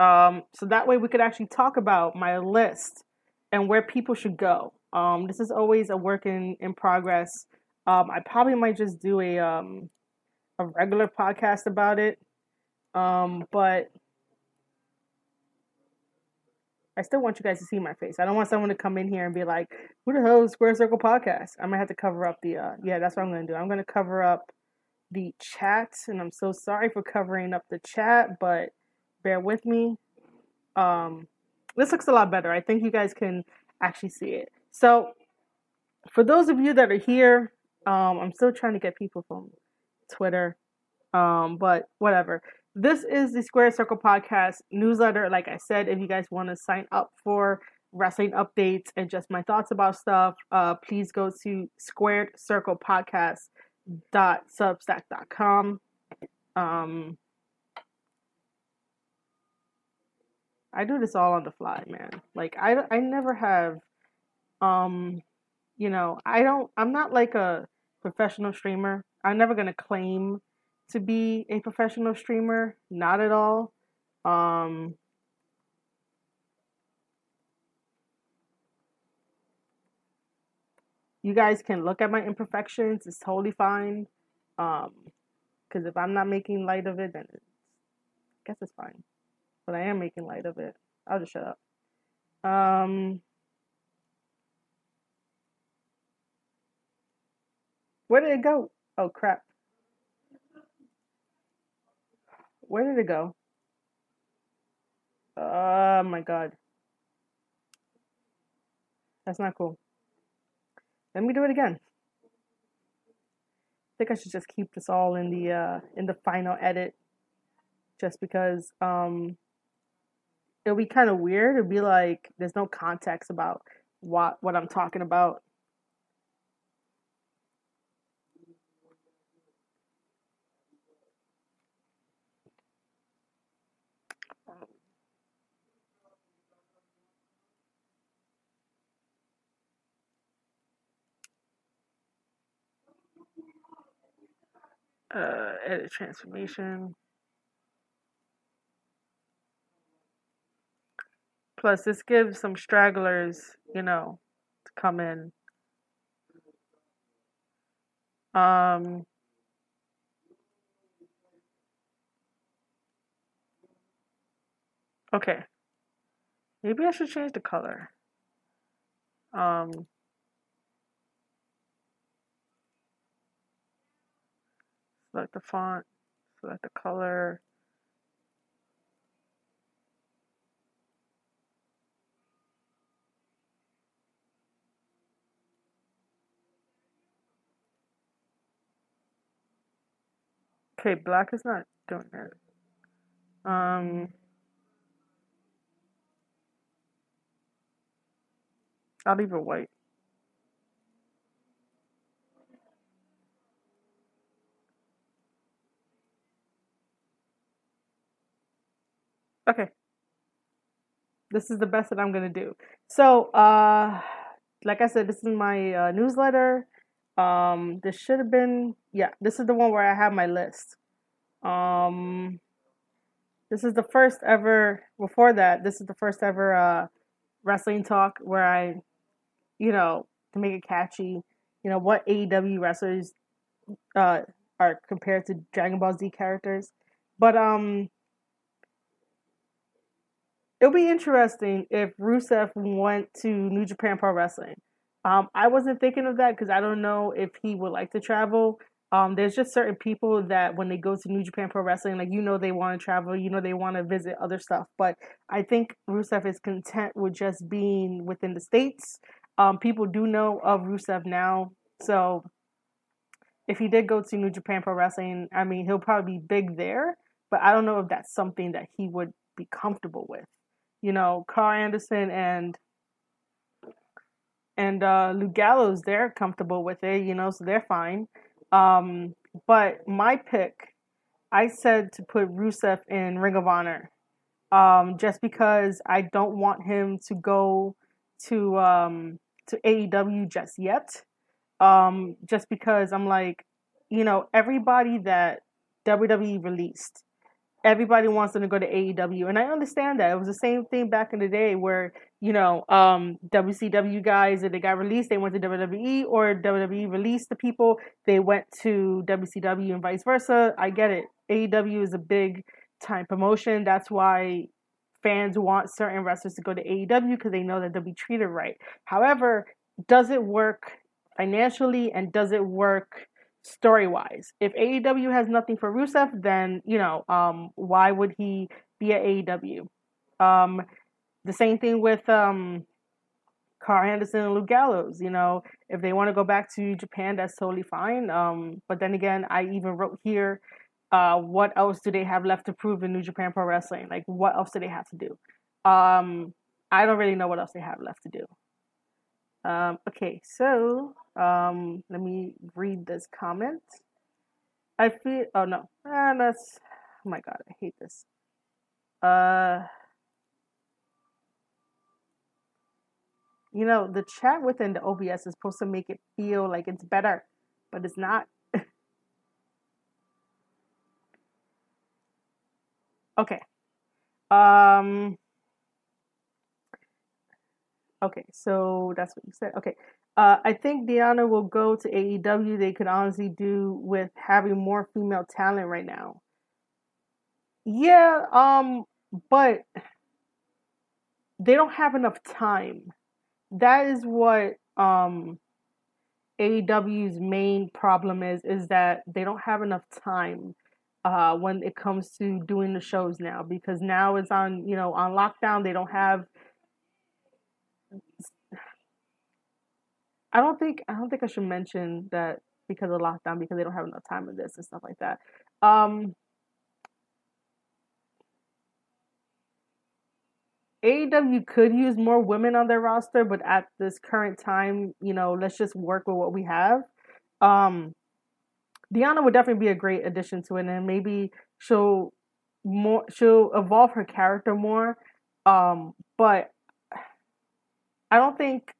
Um, so that way we could actually talk about my list and where people should go. Um, this is always a work in, in progress. Um, I probably might just do a um, a regular podcast about it. Um, but I still want you guys to see my face. I don't want someone to come in here and be like, "Who the hell is Squared Circle Podcast?" I'm gonna have to cover up the. Uh, yeah, that's what I'm gonna do. I'm gonna cover up the chat, and I'm so sorry for covering up the chat, but bear with me. Um, this looks a lot better. I think you guys can actually see it. So, for those of you that are here, um, I'm still trying to get people from Twitter, um, but whatever. This is the Squared Circle Podcast newsletter. Like I said, if you guys want to sign up for wrestling updates and just my thoughts about stuff, uh, please go to Squared Circle Podcast dot substack.com. Um, I do this all on the fly, man. Like I, I never have, um, you know, I don't. I'm not like a professional streamer. I'm never gonna claim to be a professional streamer. Not at all. Um, you guys can look at my imperfections. It's totally fine. Um, because if I'm not making light of it, then I guess it's fine. But I am making light of it. I'll just shut up. Um, where did it go? Oh crap. Where did it go? Oh my god. That's not cool. Let me do it again. I think I should just keep this all in the uh, in the final edit, just because um, it'll be kind of weird. It'll be like there's no context about what what I'm talking about. uh, edit transformation. Plus, this gives some stragglers, you know, to come in. Um, okay. Maybe I should change the color. Um, select the font, select the color. Okay, black is not doing it. Um, I'll leave it white. Okay. This is the best that I'm going to do. So, uh, like I said, this is my uh, newsletter. Um, this should have been, yeah, this is the one where I have my list. Um, this is the first ever, before that, this is the first ever uh, wrestling talk where I, you know, to make it catchy, you know, what AEW wrestlers uh, are compared to Dragon Ball Z characters. But um, it'll be interesting if Rusev went to New Japan Pro Wrestling. Um, I wasn't thinking of that because I don't know if he would like to travel. Um, there's just certain people that when they go to New Japan Pro Wrestling, like you know, they want to travel, you know, they want to visit other stuff. But I think Rusev is content with just being within the states. Um, people do know of Rusev now, so if he did go to New Japan Pro Wrestling, I mean, he'll probably be big there. but I don't know if that's something that he would be comfortable with. You know, Karl Anderson and and uh, Luke Gallows, they're comfortable with it, you know, so they're fine. Um, but my pick, I said to put Rusev in Ring of Honor, um, just because I don't want him to go to um, to AEW just yet. Um, just because I'm like, you know, everybody that WWE released everybody wants them to go to AEW. And I understand that. It was the same thing back in the day where, you know, um, WCW guys, that they got released, they went to WWE, or WWE released the people, they went to WCW and vice versa. I get it. AEW is a big time promotion. That's why fans want certain wrestlers to go to AEW because they know that they'll be treated right. However, does it work financially and does it work story wise. If AEW has nothing for Rusev, then you know, um, why would he be at AEW? Um, the same thing with um, Karl Anderson and Luke Gallows. You know, if they want to go back to Japan, that's totally fine. Um, but then again, I even wrote here, uh, what else do they have left to prove in New Japan Pro Wrestling? Like, what else do they have to do? Um, I don't really know what else they have left to do. Um, okay, so um, let me read this comment. I feel. Oh no, ah, that's. Oh my god, I hate this. Uh, you know, the chat within the OBS is supposed to make it feel like it's better, but it's not. [laughs] okay. Um. Okay, so that's what you said. Okay. Uh, I think Deonna will go to AEW. They could honestly do with having more female talent right now. Yeah, um, but they don't have enough time. That is what um AEW's main problem is is that they don't have enough time uh when it comes to doing the shows now because now it's on, you know, on lockdown. They don't have I don't think I don't think I should mention that because of lockdown because they don't have enough time in this and stuff like that. Um, AEW could use more women on their roster, but at this current time, you know, let's just work with what we have. Um, Deonna would definitely be a great addition to it, and maybe she'll more she'll evolve her character more. Um, but I don't think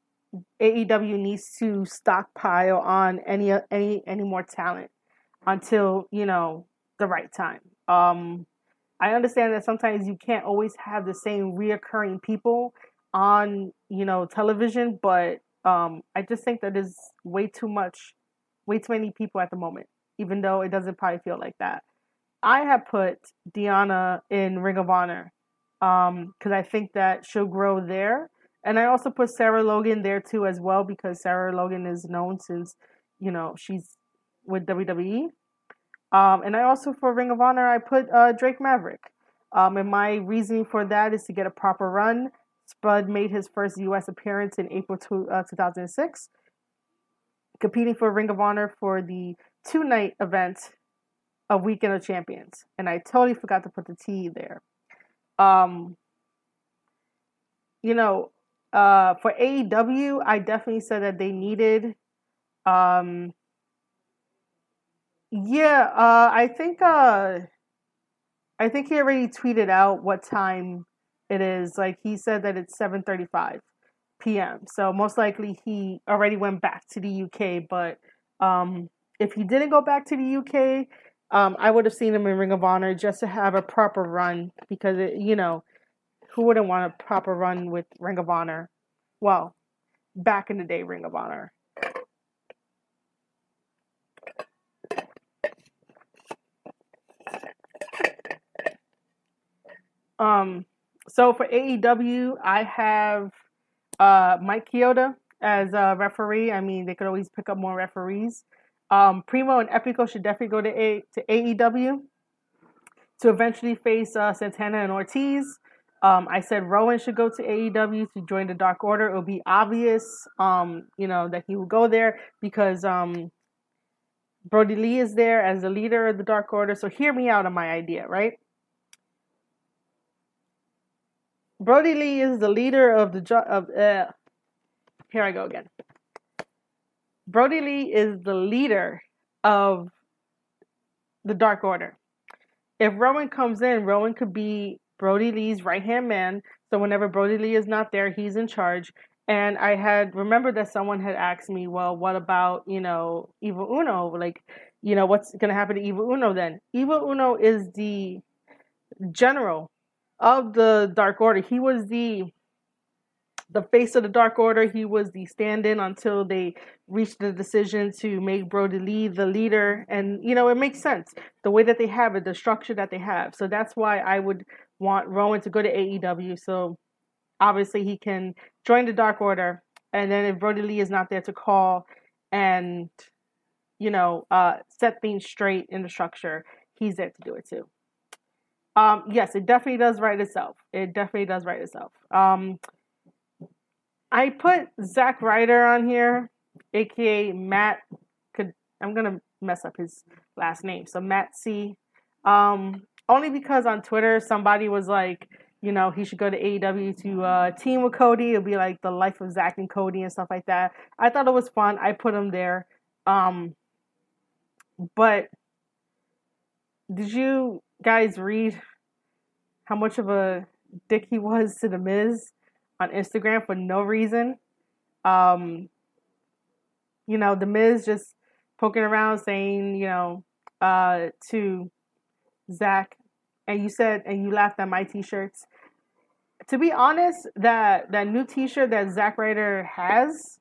AEW needs to stockpile on any any any more talent until you know the right time. Um, I understand that sometimes you can't always have the same reoccurring people on you know television, but um, I just think that is way too much, way too many people at the moment. Even though it doesn't probably feel like that. I have put Deonna in Ring of Honor because um, I think that she'll grow there and I also put Sarah Logan there too as well because Sarah Logan is known since, you know, she's with WWE. Um, and I also for Ring of Honor I put uh, Drake Maverick. Um, and my reasoning for that is to get a proper run. Spud made his first U.S. appearance in April two, uh, 2006, competing for Ring of Honor for the two night event of Weekend of Champions. And I totally forgot to put the T there. Um, you know, uh, for AEW, I definitely said that they needed. Um, yeah, uh, I think. Uh, I think he already tweeted out what time it is. Like he said that it's seven thirty-five p.m. So most likely he already went back to the UK. But um, if he didn't go back to the UK, um, I would have seen him in Ring of Honor just to have a proper run because it, you know who wouldn't want a proper run with Ring of Honor? Well, back in the day, Ring of Honor. Um, so for AEW, I have uh, Mike Chioda as a referee. I mean, they could always pick up more referees. Um, Primo and Epico should definitely go to A to AEW to eventually face uh, Santana and Ortiz. Um, I said Rowan should go to AEW to join the Dark Order. It would be obvious, um, you know, that he would go there because um, Brodie Lee is there as the leader of the Dark Order. So hear me out on my idea, right? Brodie Lee is the leader of the of. Uh, here I go again. Brodie Lee is the leader of the Dark Order. If Rowan comes in, Rowan could be Brodie Lee's right hand man. So whenever Brodie Lee is not there, he's in charge. And I had remembered that someone had asked me, well, what about, you know, Evil Uno? Like, you know, what's going to happen to Evil Uno then? Evil Uno is the general of the Dark Order. He was the the face of the Dark Order. He was the stand-in until they reached the decision to make Brodie Lee the leader. And you know, it makes sense the way that they have it, the structure that they have. So that's why I would want Rowan to go to AEW. So obviously he can join the Dark Order, and then if Brodie Lee is not there to call and you know uh, set things straight in the structure, he's there to do it too. Um, yes, it definitely does write itself. It definitely does write itself. Um, I put Zack Ryder on here, aka Matt. Could I'm gonna mess up his last name, so Matt C. Um, only because on Twitter somebody was like, you know, he should go to AEW to uh, team with Cody. It'll be like the life of Zack and Cody and stuff like that. I thought it was fun. I put him there. Um, but did you guys read how much of a dick he was to the Miz on Instagram for no reason? Um, you know, the Miz just poking around saying, you know, uh, to Zach, and you said and you laughed at my t-shirts. To be honest, that that new t-shirt that Zack Ryder has,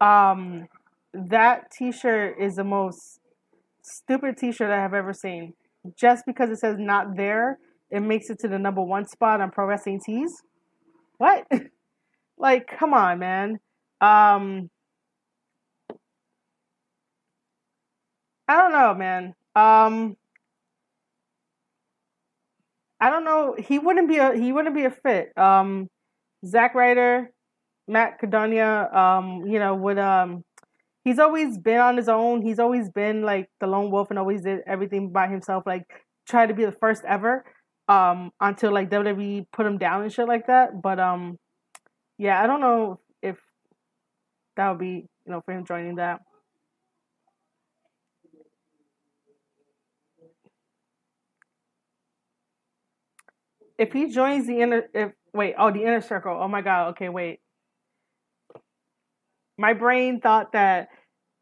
um, that t-shirt is the most stupid t-shirt I have ever seen. Just because it says not there, it makes it to the number one spot on Pro Wrestling Tees. What? [laughs] like, come on, man. Um, I don't know, man. Um, I don't know. He wouldn't be a he wouldn't be a fit. Um, Zack Ryder, Matt Cardona, um, you know, would um, he's always been on his own. He's always been like the lone wolf and always did everything by himself. Like try to be the first ever. Um, until like WWE put him down and shit like that. But um, yeah, I don't know if that would be you know for him joining that. if he joins the inner if wait oh the inner circle oh my god okay wait my brain thought that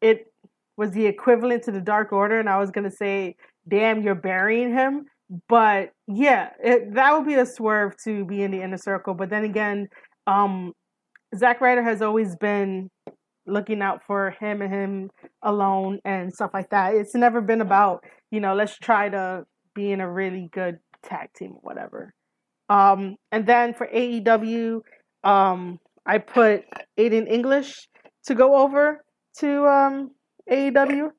it was the equivalent to the dark order and i was gonna say damn you're burying him. But yeah it, that would be a swerve to be in the inner circle. But then again um Zack Ryder has always been looking out for him and him alone and stuff like that. It's never been about you know let's try to be in a really good tag team or whatever. Um, and then for AEW, um, I put Aiden English to go over to um, AEW.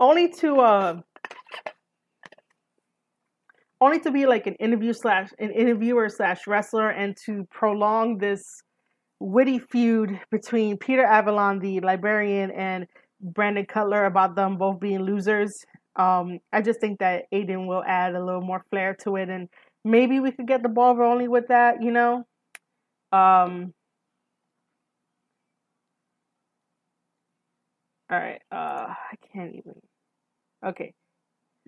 Only to uh, only to be like an interview slash an interviewer slash wrestler and to prolong this witty feud between Peter Avalon, the librarian, and Brandon Cutler about them both being losers um, I just think that Aiden will add a little more flair to it, and maybe we could get the ball rolling with that. You know, um, all right. Uh, I can't even. Okay,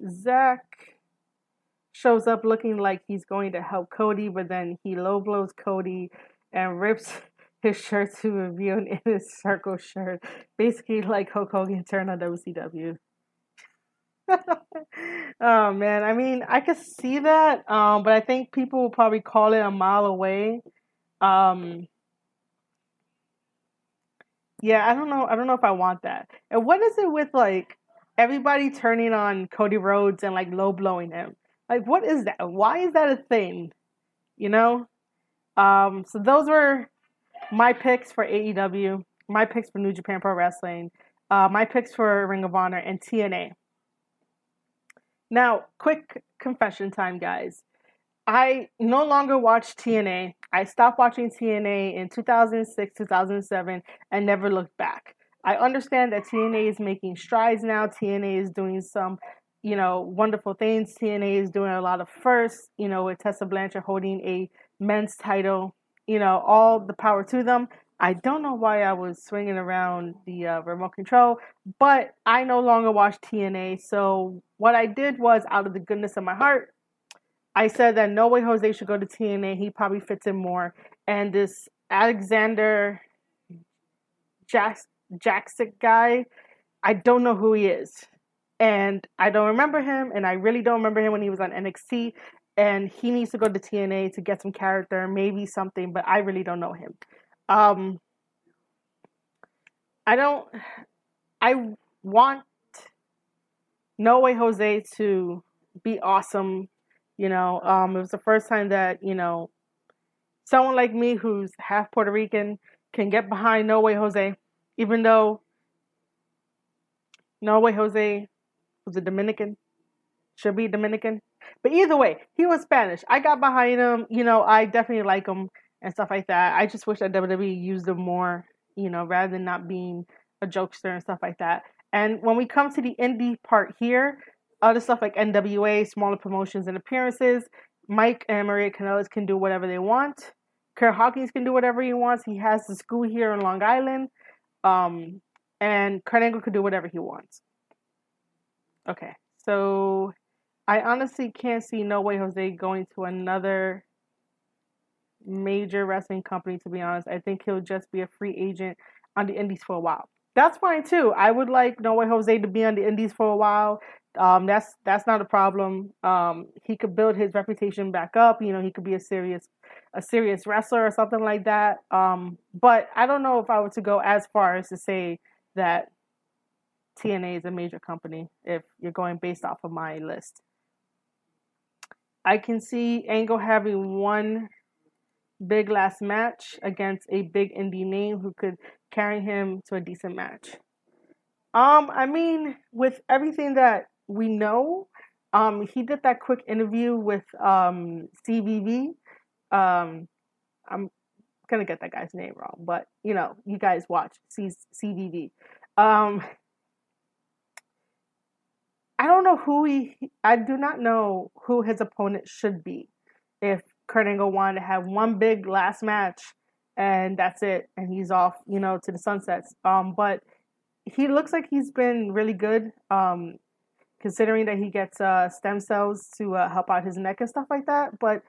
Zach shows up looking like he's going to help Cody, but then he low blows Cody and rips [laughs] his shirt to reveal an inner circle shirt, basically like Hulk Hogan turned on WCW. [laughs] oh man, I mean, I could see that, um, but I think people will probably call it a mile away. Um, yeah, I don't know. I don't know if I want that. And what is it with like everybody turning on Cody Rhodes and like low blowing him? Like, what is that? Why is that a thing? You know. Um, so those were my picks for AEW, my picks for New Japan Pro Wrestling, uh, my picks for Ring of Honor and TNA. Now, quick confession time, guys. I no longer watch TNA. I stopped watching TNA in 2006, 2007, and never looked back. I understand that TNA is making strides now. TNA is doing some you know, wonderful things. TNA is doing a lot of firsts, you know, with Tessa Blanchard holding a men's title, you know, all the power to them. I don't know why I was swinging around the uh, remote control, but I no longer watch TNA. So what I did was, out of the goodness of my heart, I said that no way Jose should go to TNA. He probably fits in more. And this Alexander Jax- Jaksic guy, I don't know who he is. And I don't remember him, and I really don't remember him when he was on NXT. And he needs to go to TNA to get some character, maybe something, but I really don't know him. Um, I don't. I want No Way Jose to be awesome. You know, um, it was the first time that you know someone like me who's half Puerto Rican can get behind No Way Jose, even though No Way Jose was a Dominican, should be Dominican. But either way, he was Spanish. I got behind him. You know, I definitely like him and stuff like that. I just wish that WWE used them more, you know, rather than not being a jokester and stuff like that. And when we come to the indie part here, other stuff like NWA, smaller promotions and appearances, Mike and Maria Kanellis can do whatever they want. Kurt Hawkins can do whatever he wants. He has the school here in Long Island. Um, and Kurt Angle can do whatever he wants. Okay, so I honestly can't see no way Jose going to another major wrestling company, to be honest. I think he'll just be a free agent on the indies for a while. That's fine too. I would like No Way Jose to be on the indies for a while. Um, that's that's not a problem. Um, he could build his reputation back up. You know, he could be a serious a serious wrestler or something like that. Um, but I don't know if I were to go as far as to say that TNA is a major company if you're going based off of my list. I can see Angle having one big last match against a big indie name who could carry him to a decent match. Um, I mean, with everything that we know, um, he did that quick interview with um CVV. Um, I'm gonna get that guy's name wrong, but you know, you guys watch C- CVV. Um, I don't know who he. I do not know who his opponent should be. If Kurt Angle wanted to have one big last match and that's it, and he's off, you know, to the sunsets. Um, but he looks like he's been really good. Um, considering that he gets uh, stem cells to uh, help out his neck and stuff like that. But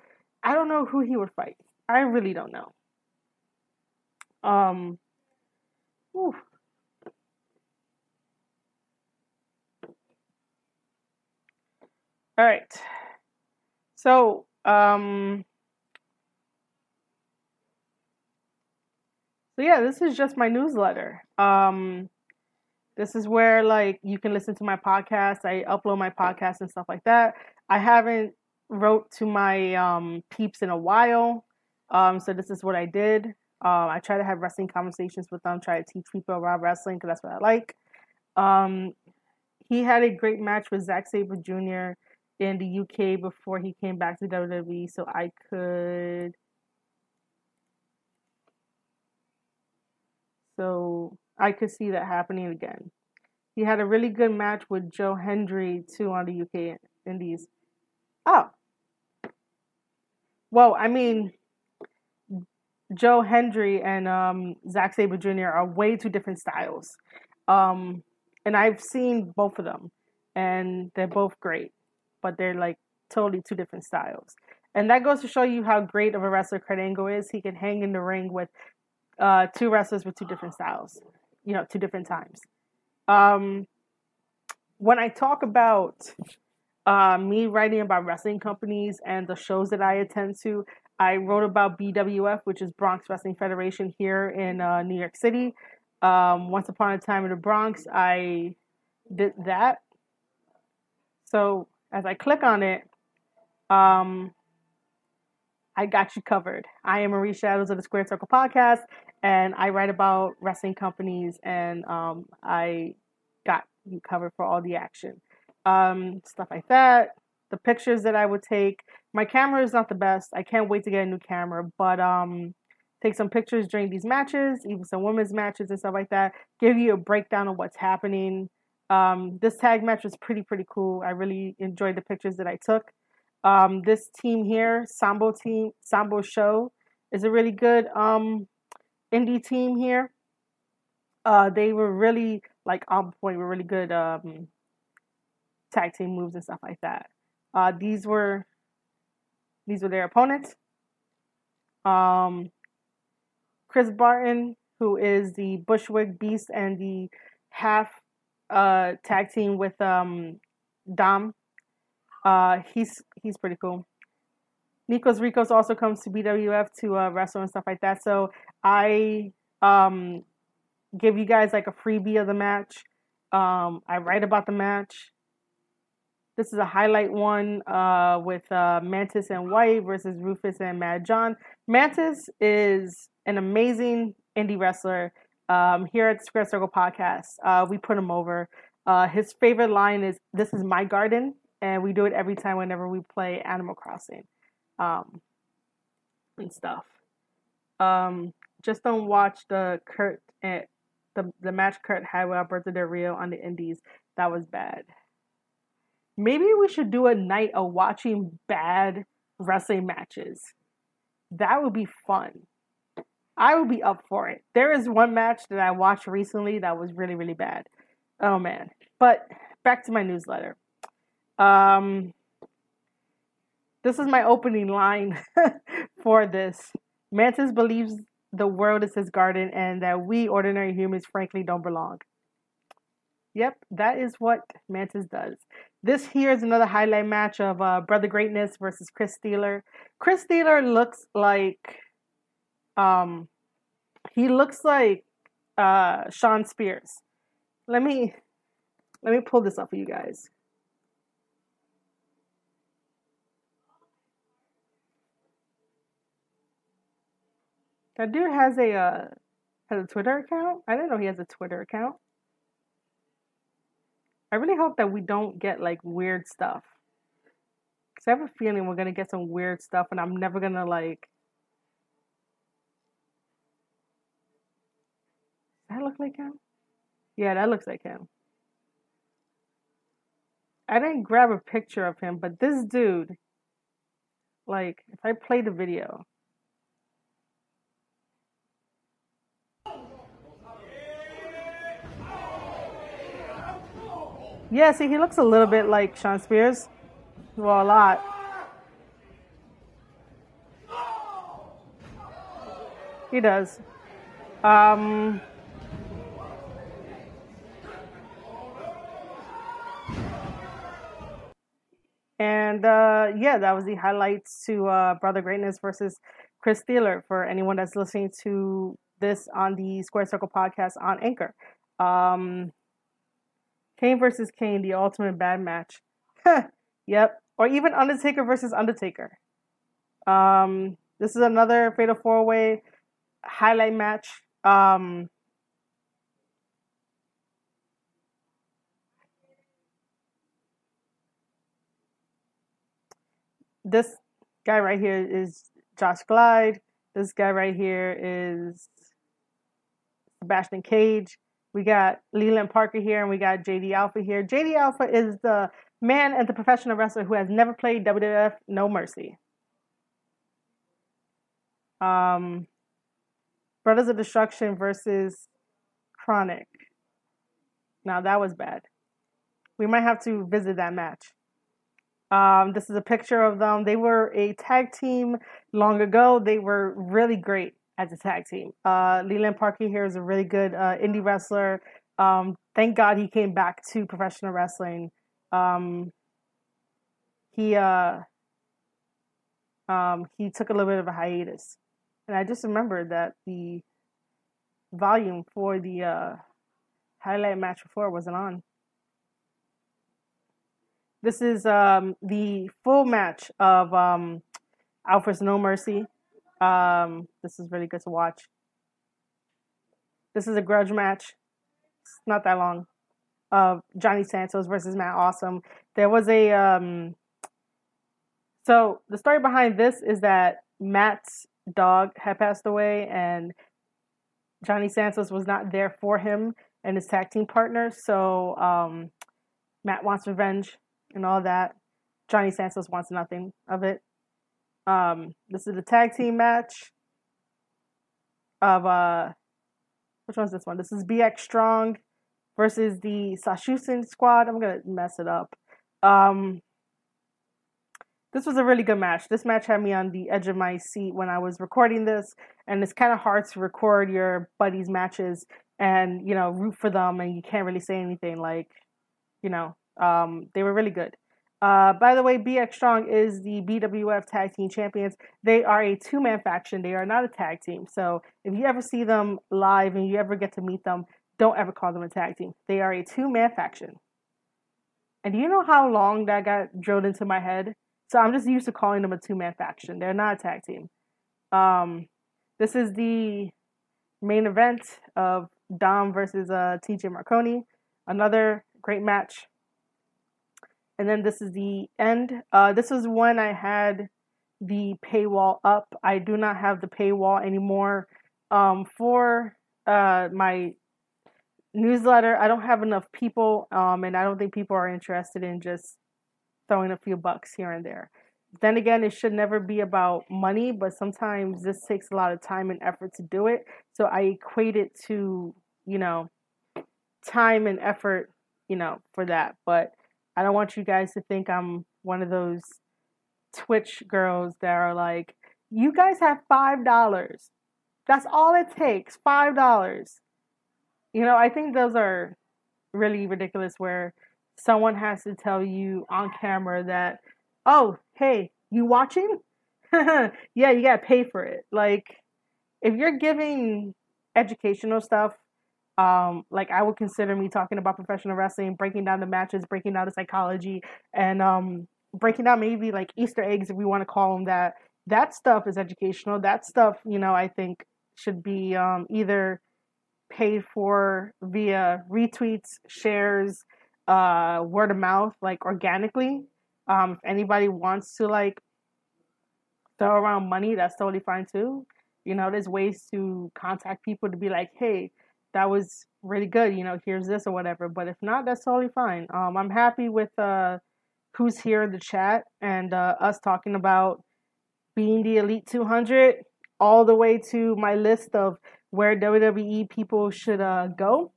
I don't know who he would fight. I really don't know. Um, whew. All right. So, um, So yeah, this is just my newsletter. Um, this is where like you can listen to my podcast. I upload my podcast and stuff like that. I haven't wrote to my um, peeps in a while, um, so this is what I did. Uh, I try to have wrestling conversations with them. Try to teach people about wrestling because that's what I like. Um, he had a great match with Zack Sabre Jr. in the UK before he came back to WWE, so I could So I could see that happening again. He had a really good match with Joe Hendry too on the UK Indies. Oh. Well, I mean, Joe Hendry and um, Zack Sabre Jr. are way two different styles. Um, and I've seen both of them, and they're both great, but they're like totally two different styles. And that goes to show you how great of a wrestler Kurt Angle is. He can hang in the ring with uh, two wrestlers with two different styles, you know, two different times. Um, when I talk about uh, me writing about wrestling companies and the shows that I attend to, I wrote about BWF, which is Bronx Wrestling Federation here in uh, New York City. Um, once upon a time in the Bronx, I did that. So as I click on it, um, I got you covered. I am Marie Shadows of the Squared Circle Podcast, and I write about wrestling companies, and um, I got you covered for all the action, um, stuff like that. The pictures that I would take. My camera is not the best. I can't wait to get a new camera, but um, take some pictures during these matches, even some women's matches and stuff like that. Give you a breakdown of what's happening. Um, this tag match was pretty pretty cool. I really enjoyed the pictures that I took. Um, this team here, Sambo team, Sambo Show, is a really good um, indie team here. Uh, they were really like on point, were really good um, tag team moves and stuff like that. Uh, these were these were their opponents. Um, Chris Barton, who is the Bushwick Beast and the half uh, tag team with um, Dom. Uh, he's he's pretty cool. Nikos Ricos also comes to BWF to uh, wrestle and stuff like that. So I um, give you guys like a freebie of the match. Um, I write about the match. This is a highlight one uh, with uh, Mantis and White versus Rufus and Mad John. Mantis is an amazing indie wrestler. Um, here at Squared Circle Podcast, uh, we put him over. Uh, his favorite line is "This is my garden," and we do it every time whenever we play Animal Crossing um, and stuff. Um, just don't watch the Kurt and the the match Kurt had with Alberto Del Rio on the Indies. That was bad. Maybe we should do a night of watching bad wrestling matches. That would be fun. I would be up for it. There is one match that I watched recently that was really, really bad. Oh man. But back to my newsletter. Um, this is my opening line [laughs] for this. Mantis believes the world is his garden and that we ordinary humans frankly don't belong. Yep, that is what Mantis does. This here is another highlight match of uh, Brother Greatness versus Chris Steeler. Chris Steeler looks like, um, he looks like uh, Shawn Spears. Let me let me pull this up for you guys. That dude has a uh, has a Twitter account. I didn't know he has a Twitter account. I really hope that we don't get like weird stuff. Cause I have a feeling we're gonna get some weird stuff, and I'm never gonna like. Does that look like him? Yeah, that looks like him. I didn't grab a picture of him, but this dude, like, if I play the video, Yeah, see, he looks a little bit like Shawn Spears. Well, a lot. He does. Um, and uh, yeah, that was the highlights to uh, Brother Greatness versus Chris Steeler for anyone that's listening to this on the Squared Circle podcast on Anchor. Um, Kane versus Kane, the ultimate bad match. yep. Or even Undertaker versus Undertaker. Um, this is another Fatal Four Way highlight match. Um, this guy right here is Josh Glide. This guy right here is Sebastian Cage. We got Leland Parker here and we got JD Alpha here. JD Alpha is the man and the professional wrestler who has never played WWF No Mercy. Um, Brothers of Destruction versus KroniK. Now that was bad. We might have to visit that match. Um, this is a picture of them. They were a tag team long ago. They were really great as a tag team. Uh, Leland Parker here is a really good uh, indie wrestler. Um, thank God he came back to professional wrestling. Um, he uh, um, he took a little bit of a hiatus, and I just remembered that the volume for the uh, highlight match before wasn't on. This is um, the full match of um, Alpha's No Mercy. Um, this is really good to watch. This is a grudge match. It's not that long. Uh, Johnny Santos versus Matt Awesome. There was a um, so the story behind this is that Matt's dog had passed away and Johnny Santos was not there for him. and his tag team partner. So um, Matt wants revenge and all that. Johnny Santos wants nothing of it. Um, this is the tag team match of uh, which one's this one? This is BX Strong versus the Sashusin squad. I'm gonna mess it up. Um, this was a really good match. This match had me on the edge of my seat when I was recording this, and it's kind of hard to record your buddies' matches and you know root for them, and you can't really say anything like, you know, um, they were really good. Uh, by the way, BX Strong is the BWF Tag Team Champions. They are a two man faction. They are not a tag team. So if you ever see them live and you ever get to meet them, don't ever call them a tag team. They are a two man faction. And do you know how long that got drilled into my head? So I'm just used to calling them a two man faction. They're not a tag team. Um, this is the main event of Dom versus uh, TJ Marconi. Another great match and then this is the end. Uh, this is when I had the paywall up. I do not have the paywall anymore um, for uh, my newsletter. I don't have enough people, um, and I don't think people are interested in just throwing a few bucks here and there. Then again, it should never be about money, but sometimes this takes a lot of time and effort to do it. So I equate it to, you know, time and effort, you know, for that. But I don't want you guys to think I'm one of those Twitch girls that are like, you guys have five dollars. That's all it takes, five dollars. You know, I think those are really ridiculous where someone has to tell you on camera that, oh, hey, you watching? [laughs] yeah, you gotta pay for it. Like, if you're giving educational stuff um, like I would consider me talking about professional wrestling, breaking down the matches, breaking down the psychology, and um, breaking down maybe like Easter eggs if we want to call them that. That stuff is educational. That stuff, you know, I think should be um, either paid for via retweets, shares, uh, word of mouth, like organically. Um, if anybody wants to like throw around money, that's totally fine too. You know, there's ways to contact people to be like, hey, that was really good, you know, here's this or whatever. But if not, that's totally fine. Um, I'm happy with uh, who's here in the chat and uh, us talking about being the Elite 200 all the way to my list of where WWE people should uh, go.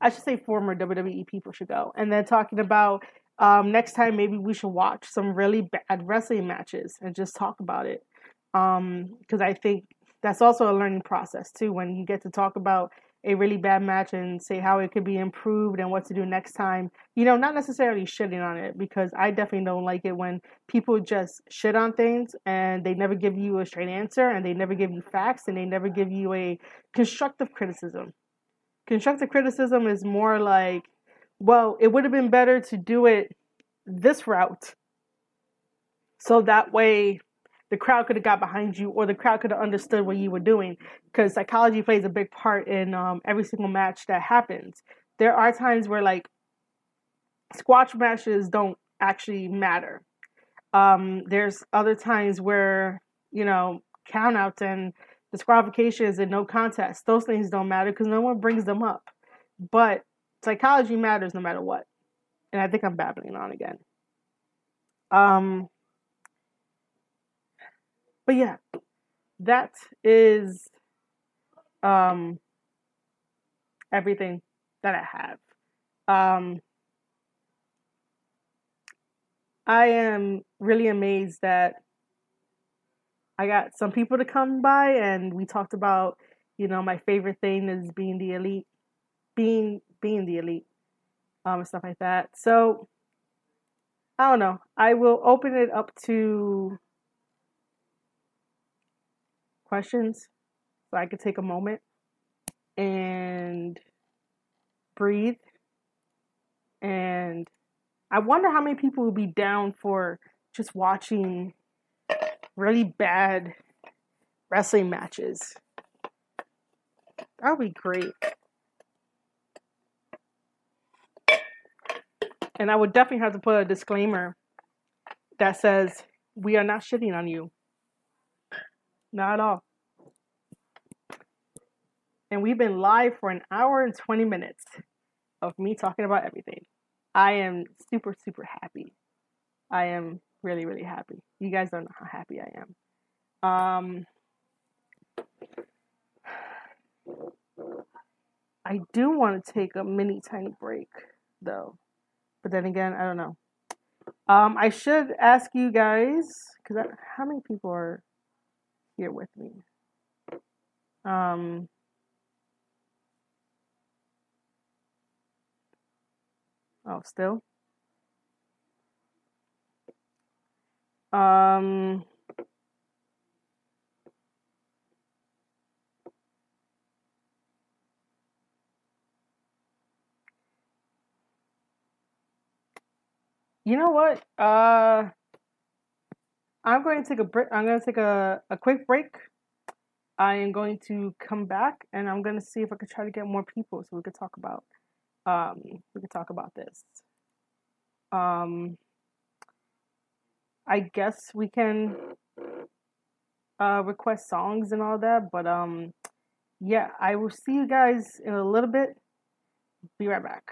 I should say former WWE people should go. And then talking about um, next time, maybe we should watch some really bad wrestling matches and just talk about it. Because um, I think that's also a learning process too when you get to talk about a really bad match and say how it could be improved and what to do next time. You know, not necessarily shitting on it because I definitely don't like it when people just shit on things and they never give you a straight answer and they never give you facts and they never give you a constructive criticism. Constructive criticism is more like, well, it would have been better to do it this route. So that way the crowd could have got behind you or the crowd could have understood what you were doing because psychology plays a big part in um, every single match that happens. There are times where like squash matches don't actually matter. Um, there's other times where you know countouts and disqualifications and no contest those things don't matter because no one brings them up. But psychology matters no matter what and i think i'm babbling on again. Um but yeah, that is um everything that I have. Um I am really amazed that I got some people to come by and we talked about, you know, my favorite thing is being the elite, being being the elite, um, and stuff like that. So I don't know. I will open it up to questions so I could take a moment and breathe. And I wonder how many people would be down for just watching really bad wrestling matches. That would be great. And I would definitely have to put a disclaimer that says, We are not shitting on you. Not at all. and we've been live for an hour and 20 minutes of me talking about everything. I am super, super happy. I am really, really happy. You guys don't know how happy I am. Um, I do want to take a mini tiny break though, but then again, I don't know. Um, I should ask you guys because how many people are here with me? Um, oh, still. Um, you know what? Uh, I'm going to take a break. I'm going to take a, a quick break. I am going to come back and I'm going to see if I could try to get more people so we could talk about um we could talk about this. Um I guess we can uh request songs and all that, but um yeah, I will see you guys in a little bit. Be right back.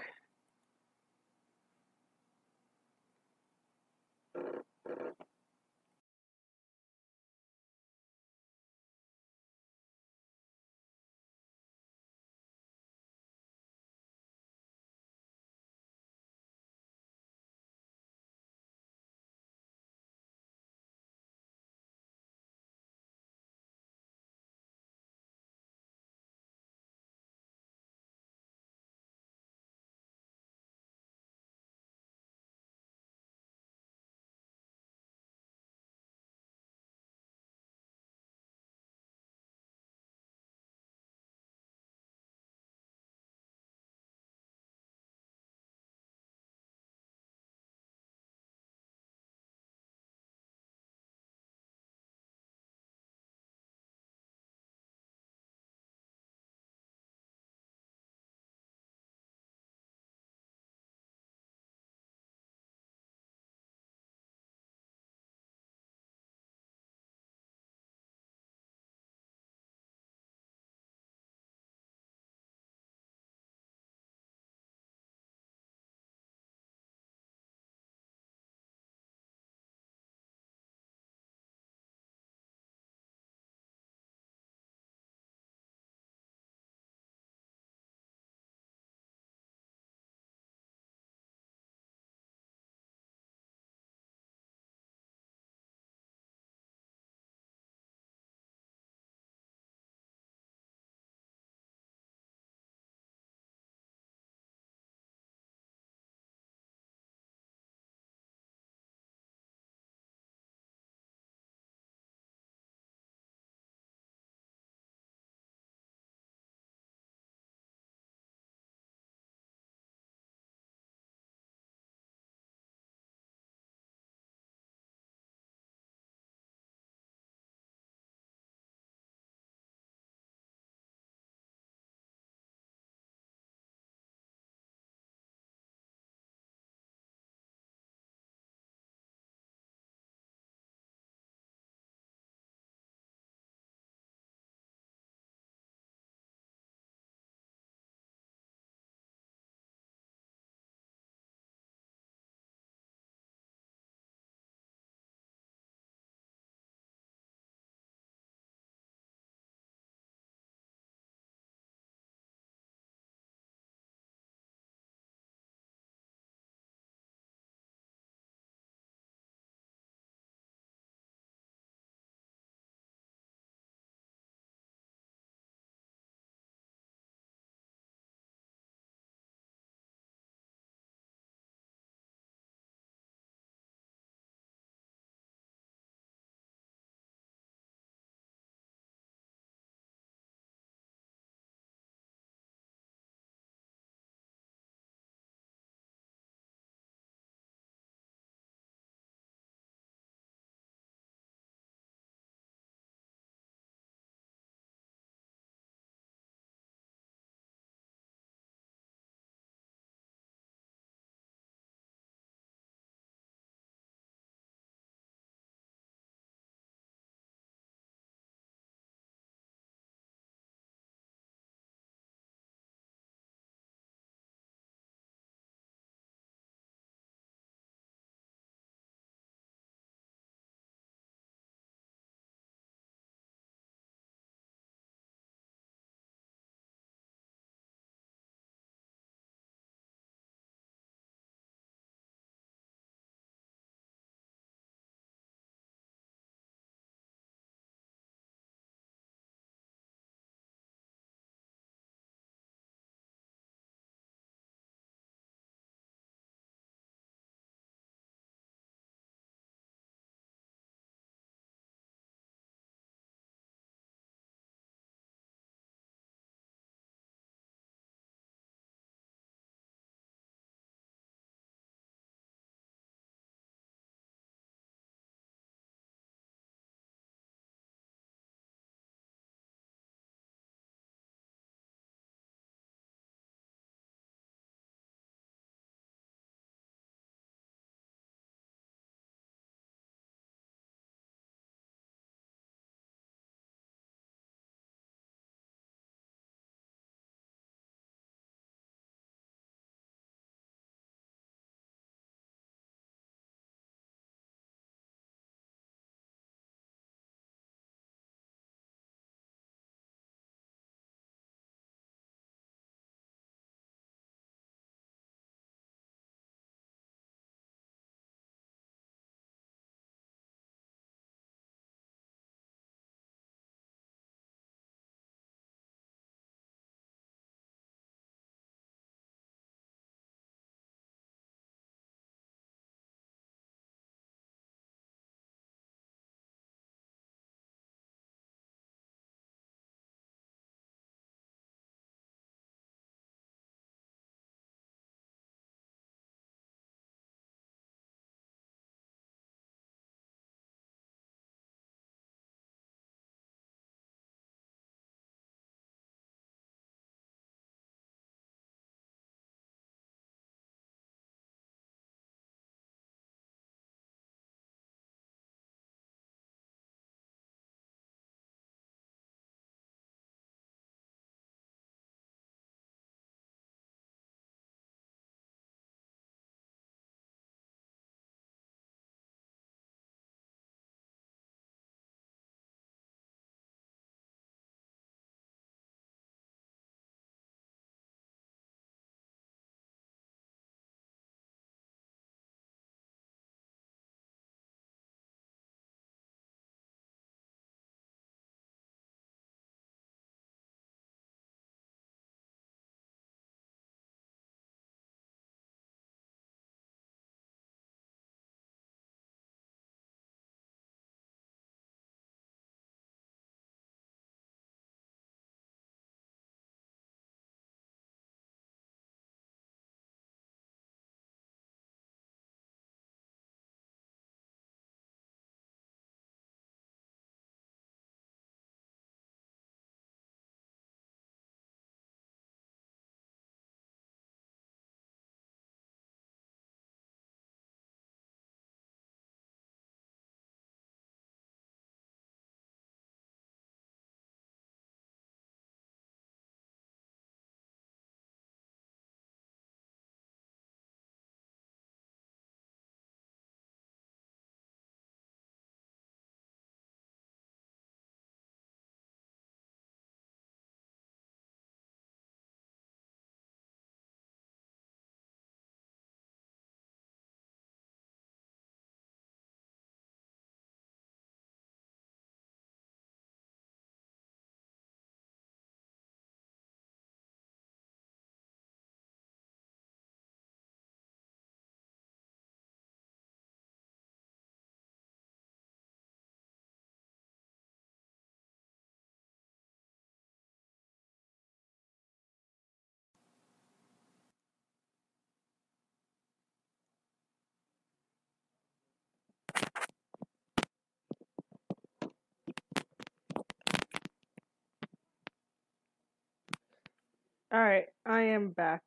All right, I am back.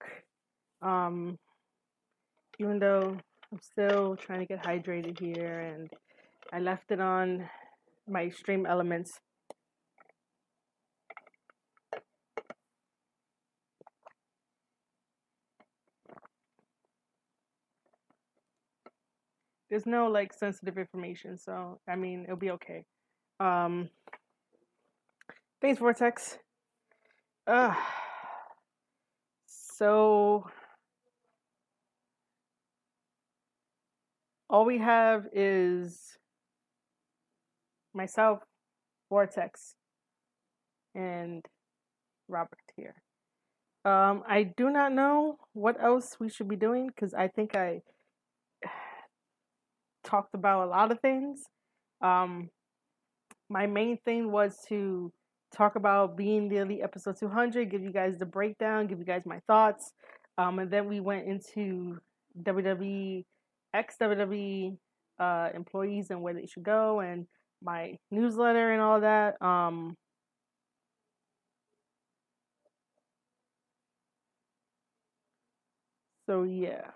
Um, even though I'm still trying to get hydrated here, and I left it on my stream elements. There's no like sensitive information, so I mean it'll be okay. Um, thanks, Vortex. Uh, so all we have is myself, Vortex, and Robert here. Um, I do not know what else we should be doing because I think I [sighs] talked about a lot of things. Um, my main thing was to talk about being the elite episode 200, give you guys the breakdown, give you guys my thoughts, um, and then we went into WWE, ex WWE uh, employees and where they should go, and my newsletter and all that. Um, so yeah.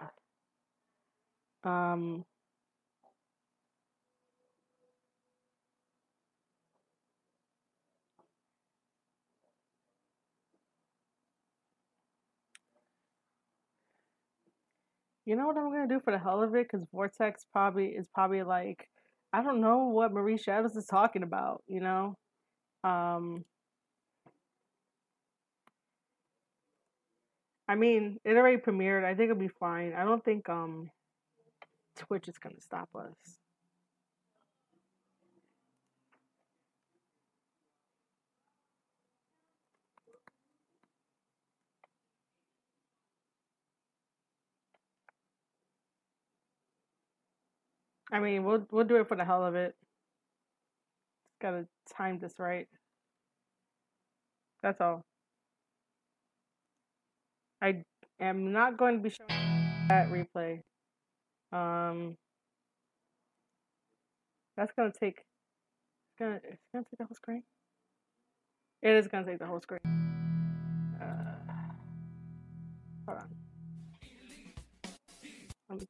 Um, You know what I'm gonna do for the hell of it? Because Vortex probably is probably like, I don't know what Marie Shadows is talking about. You know, um, I mean, it already premiered. I think it'll be fine. I don't think um, Twitch is gonna stop us. I mean, we'll we'll do it for the hell of it. Gotta time this right. That's all. I am not going to be showing that replay. Um, that's gonna take. It's gonna. It's gonna take the whole screen. It is gonna take the whole screen. Uh, hold on.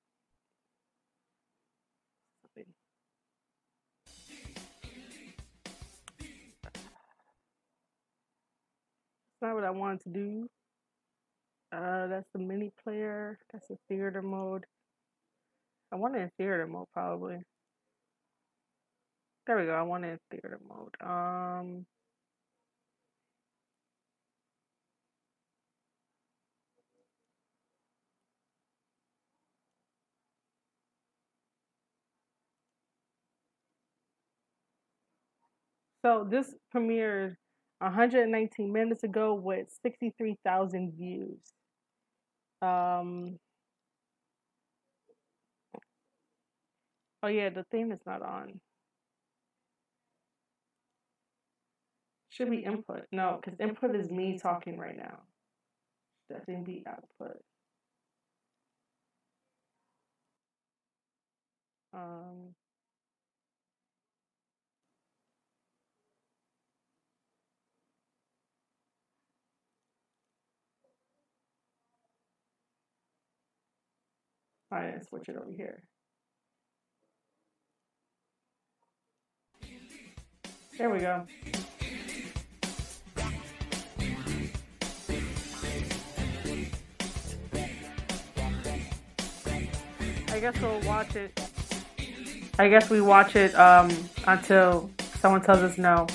Not what I wanted to do. Uh, that's the mini player. That's the theater mode. I want it in theater mode probably. There we go. I want it in theater mode. Um, so this premiered 119 minutes ago with 63,000 views. Um, oh yeah, the theme is not on. Should be input. No, because input is me talking right now. Definitely be output. Um, all right, let's switch it over here. There we go. I guess we'll watch it. I guess we watch it um, until someone tells us no.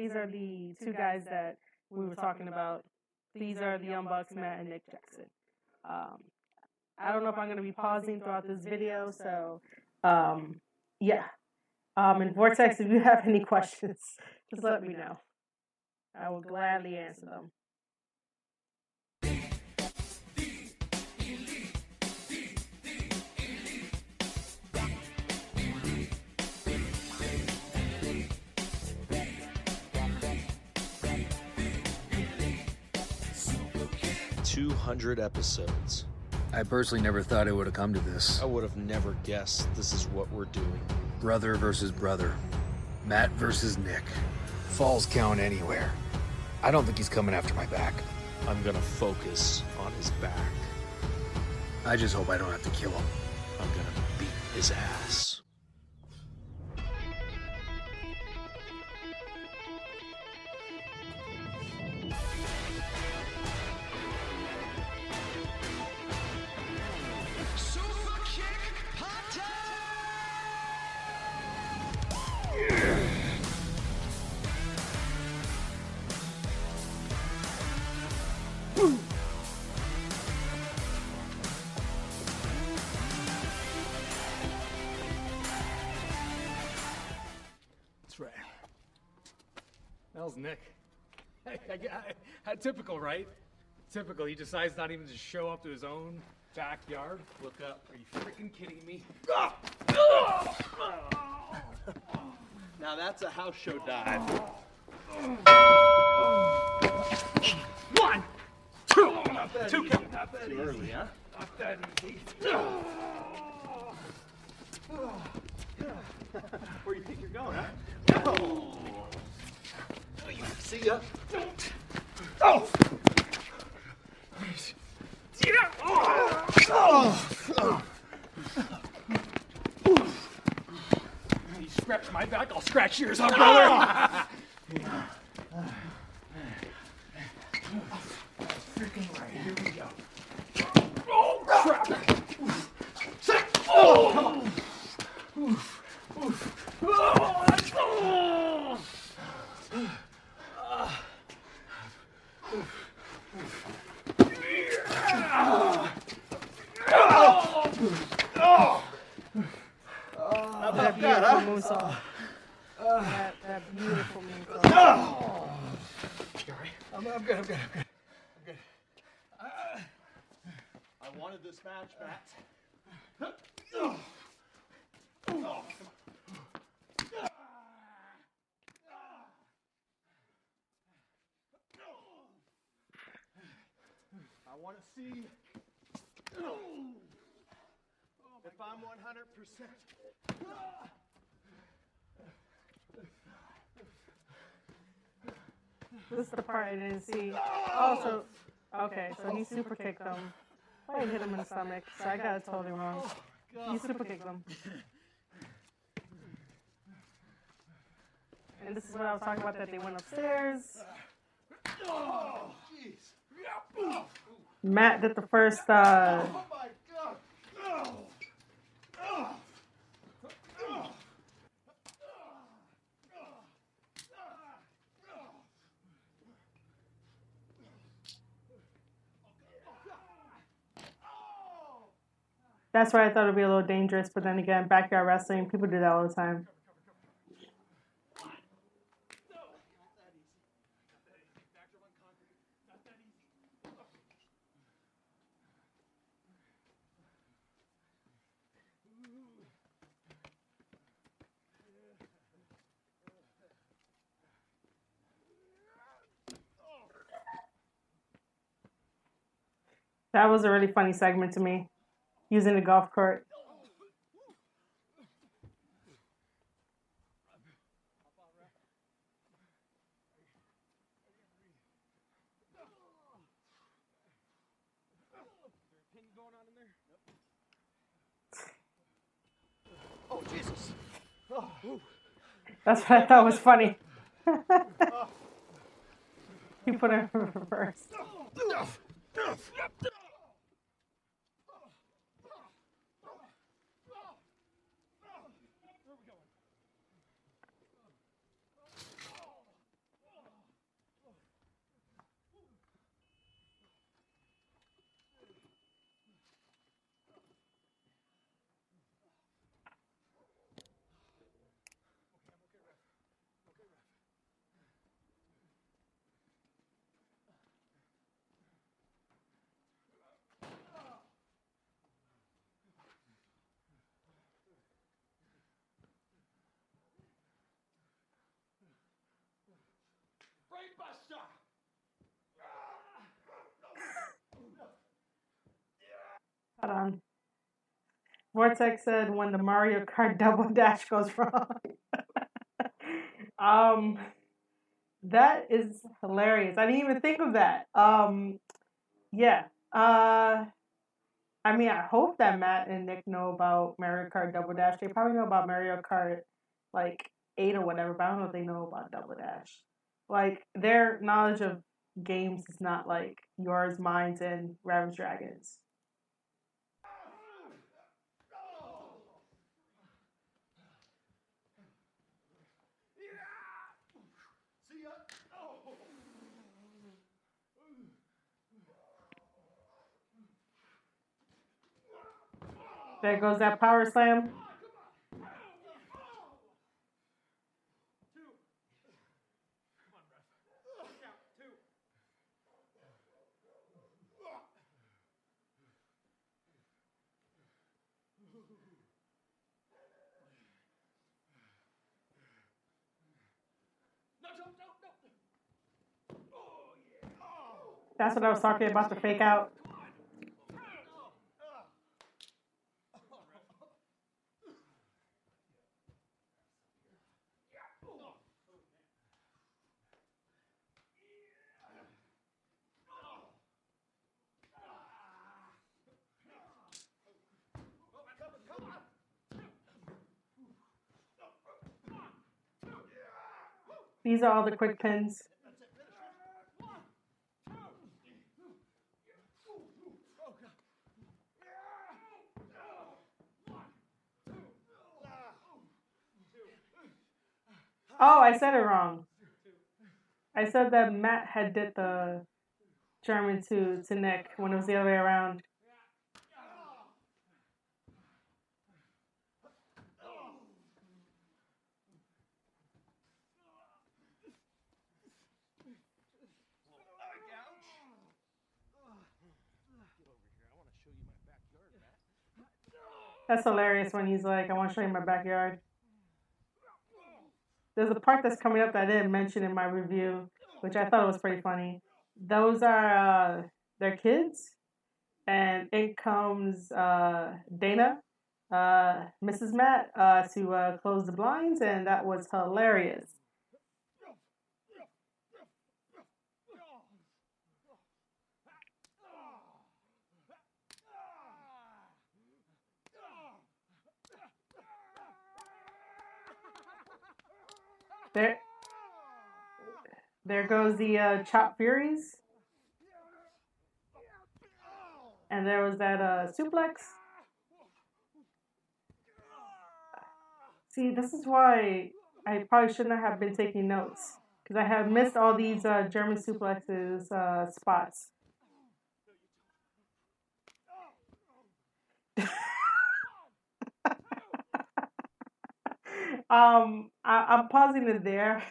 These are the two guys that we were talking about. These are the Bucks, Matt and Nick Jackson. Um, I don't know if I'm going to be pausing throughout this video, so um, yeah. Um, and Vortex, if you have any [laughs] questions, just let me know. I will gladly answer them. 200 episodes. I personally never thought it would have come to this. I would have never guessed this is what we're doing. Brother versus brother. Matt versus Nick. Falls count anywhere. I don't think he's coming after my back. I'm gonna focus on his back. I just hope I don't have to kill him. I'm gonna beat his ass. Nick. [laughs] I, typical, right? Typical. He decides not even to show up to his own backyard. Look up. Are you freaking kidding me? [laughs] Now that's a house show dive. One, two, two count. Too early, huh? Not that easy. [sighs] Where do you think you're going, huh? See ya. Oh! Yeah! You scratch my back, I'll scratch yours, huh, brother? Here we go. Oh, crap! Oh! Oof. Oof. Oh, that's- oh! That beautiful moonsault. [laughs] Uh, that, that beautiful moonsault. Oh! I'm, I'm good, I'm good, I'm good. I wanted this match, Matt. I want to see if I'm 100%. This is the part I didn't see. Oh, okay, so he super kicked them. I hit him in the stomach, so I got it totally wrong. He super kicked them. And this is what I was talking about that they went upstairs. Matt did the first uh Oh my god! Oh. Oh. Oh. That's why I thought it'd be a little dangerous, but then again, backyard wrestling, people do that all the time. That was a really funny segment to me. Using the golf cart. Oh, Jesus. That's what I thought was funny. [laughs] he put it in reverse. Brainbuster! Hold on. Vortex said when the Mario Kart double dash goes wrong. [laughs] um, that is hilarious. I didn't even think of that. Um, yeah. Uh, I mean, I hope that Matt and Nick know about Mario Kart Double Dash. They probably know about Mario Kart like eight or whatever, but I don't know if they know about Double Dash. Like their knowledge of games is not like yours, mine's, and Ravage Dragons. There goes that power slam. That's what I was talking about the fake out. These are all the quick pins. Oh, I said it wrong. I said that Matt had did the German to to Nick when it was the other way around. That's hilarious when he's like, I want to show you my backyard. There's a part that's coming up that I didn't mention in my review, which I thought was pretty funny. Those are uh, their kids, and in comes uh, Dana, uh, Mrs. Matt, uh, to uh, close the blinds, and that was hilarious. There, there goes the uh, Chop Furies. And there was that uh, suplex. See, this is why I probably shouldn't have been taking notes. Because I have missed all these uh, German suplexes uh, spots. Um, I, I'm pausing it there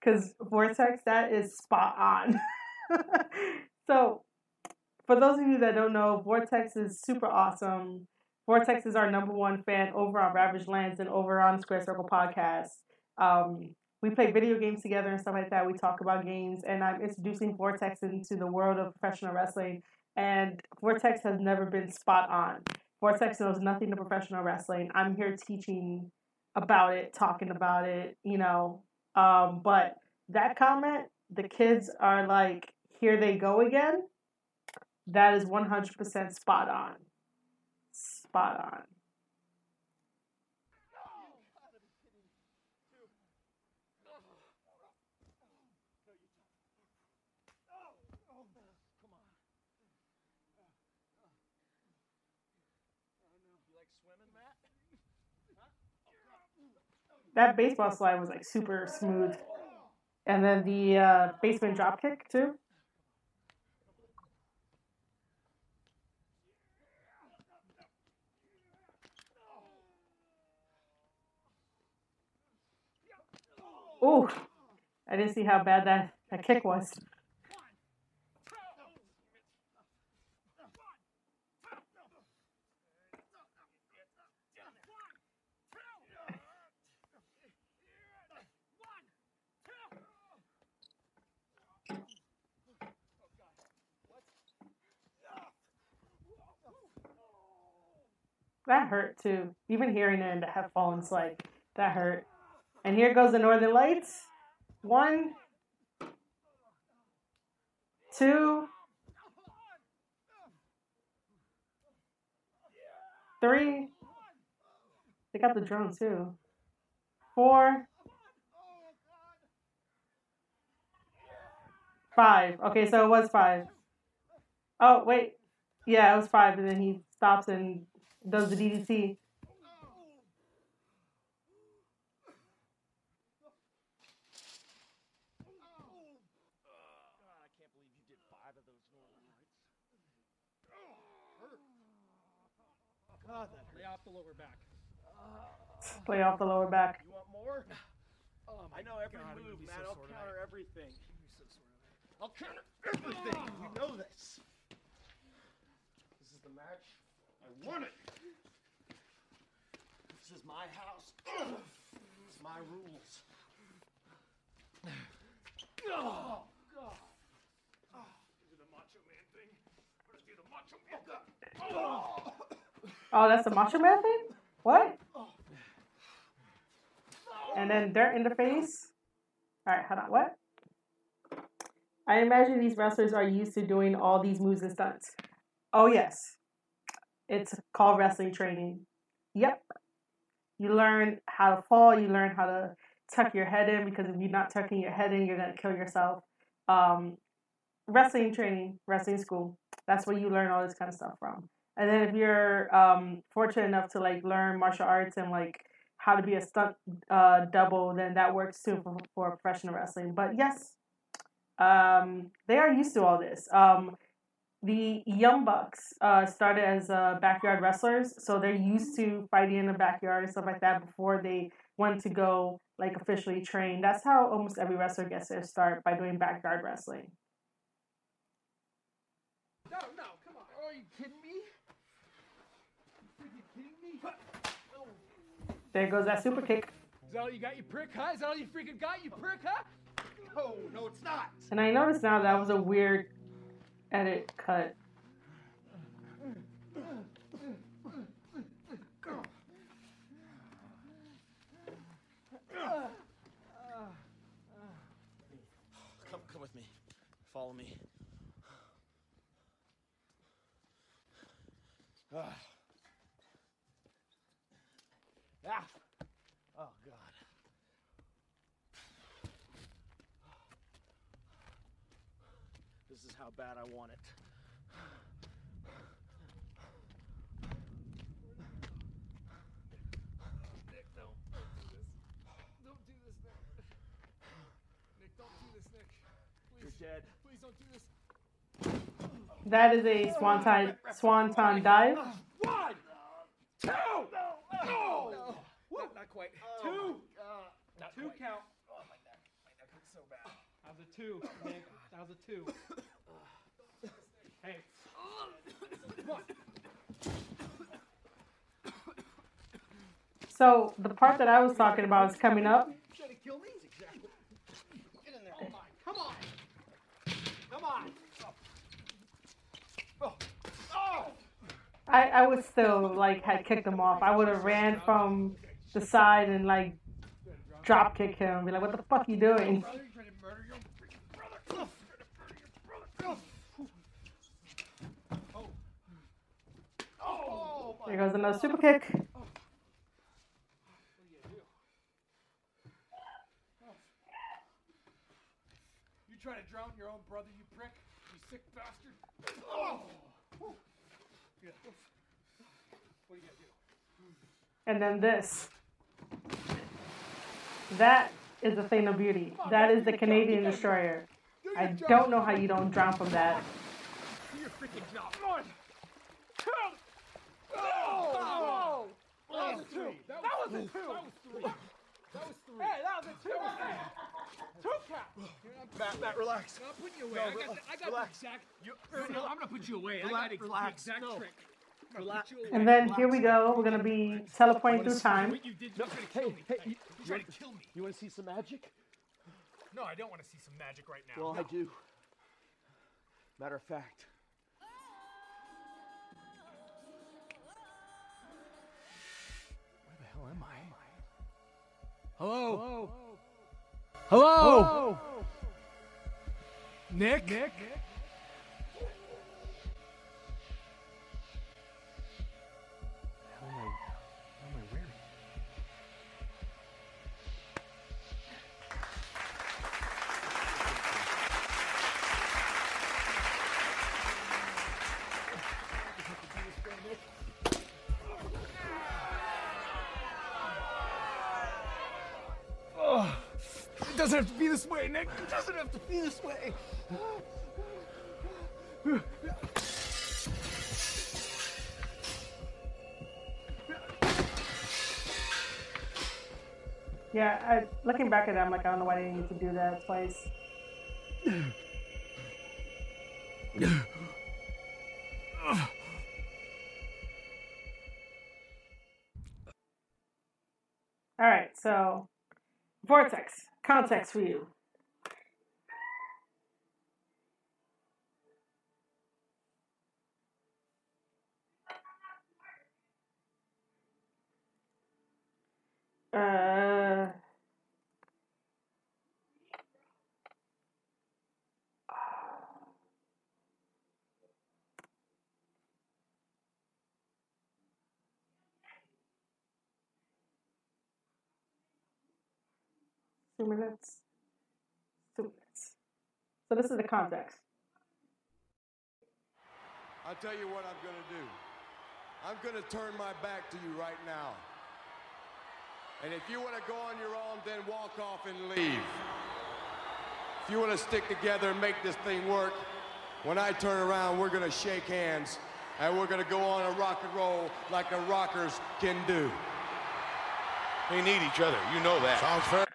because Vortex, that is spot on. [laughs] so, for those of you that don't know, Vortex is super awesome. Vortex is our number one fan over on Ravage Lands and over on Squared Circle Podcast. Um, we play video games together and stuff like that. We talk about games, and I'm introducing Vortex into the world of professional wrestling. And Vortex has never been spot on. Vortex knows nothing to professional wrestling. I'm here teaching about it, talking about it, you know. Um, but that comment, the kids are like, here they go again. That is 100% spot on. Spot on. That baseball slide was like super smooth. And then the uh, basement drop kick too. Ooh, I didn't see how bad that, that kick was. That mm-hmm. hurt too. Even hearing it in the headphones, like that hurt. And here goes the Northern Lights. One, two, three. They got the drone too. Four. Five. Okay, so it was five. Oh, wait. Yeah, it was five, and then he stops and does the DDT. God, Lay off the lower back. Play off the lower back. You want more? Oh I know every God, I'm gonna move, be man. so I'll counter tonight. everything. I'll counter everything. You know this. This is the match. I won it. This is my house. My rules. Oh, God. Do the Macho Man thing. We're gonna the Macho Man thing. Oh, that's the Macho Man thing? What? And then dirt in the face. Alright, hold on. What? I imagine these wrestlers are used to doing all these moves and stunts. Oh, yes. It's called wrestling training. Yep. You learn how to fall, you learn how to tuck your head in because if you're not tucking your head in, you're to kill yourself. Um, wrestling training, wrestling school. That's where you learn all this kind of stuff from. And then if you're um, fortunate enough to like learn martial arts and like how to be a stunt uh, double, then that works too for, for professional wrestling. But yes, um, they are used to all this. Um, the Young Bucks uh, started as uh, backyard wrestlers, so they're used to fighting in the backyard and stuff like that before they went to go like officially train. That's how almost every wrestler gets their start by doing backyard wrestling. No, no, come on. Are you kidding me? Freaking kidding me? There goes that super kick. Is that all you got, you prick, huh? Is that all you freaking got, you prick, huh? No, no, it's not. And I noticed now that was a weird edit cut. Come, come with me. Follow me. Ah. Ah. Oh God. This is how bad I want it. Nick, don't. Don't do this. Don't do this, Nick. Nick, don't do this, Nick. You're dead. please don't do this. That is a swanton swanton dive. One, two, no, no, Not, not quite. two, oh Not two quite. count. Oh, my neck. My neck hurts so bad. That was a two, Nick. That was a two. Hey. So the part that I was talking about is coming up. Come on. Come on. I, I would still like had kicked him off. I would have ran from the side and like drop kick him be like, "What the fuck are you doing?" Brother, you trying to murder your freaking brother. You're trying to murder your brother. Oh. Oh. my. There goes another super kick. You gonna do? You trying to drown your own brother, you prick? You sick bastard? Oh! What are you gonna do? And then this. That is the thing of beauty. That is the Canadian destroyer. I don't know how you don't drown from that. Do your freaking job. One, two. Oh! That was a two. That was a two. That was three. That was three. Hey, that was a two. Two count. Matt, Matt, relax. I'm putting you away. No, I got, the, I got relax. the exact. You, No, I'm gonna put you away. Relax, I got the relax. exact No. trick. Relax. put you away. And then here we go. We're gonna be teleporting through time. What you did, you tried to hey, you- you tried to kill me. You want to see some magic? No, I don't want to see some magic right now. Well, no. I do. Matter of fact. Hello? Hello? Hello? Nick? Nick? This way, Nick. It doesn't have to be this way. Yeah, I, looking back at that, I'm like, I don't know why they need to do that twice. All right, so vortex context for you. Uh, two minutes. Two minutes. So this is the context. I'll tell you what I'm gonna do. I'm gonna turn my back to you right now. And if you want to go on your own, then walk off and leave. If you want to stick together and make this thing work, when I turn around, we're gonna shake hands and we're gonna go on and rock and roll like the rockers can do. They need each other. You know that. Sounds fair.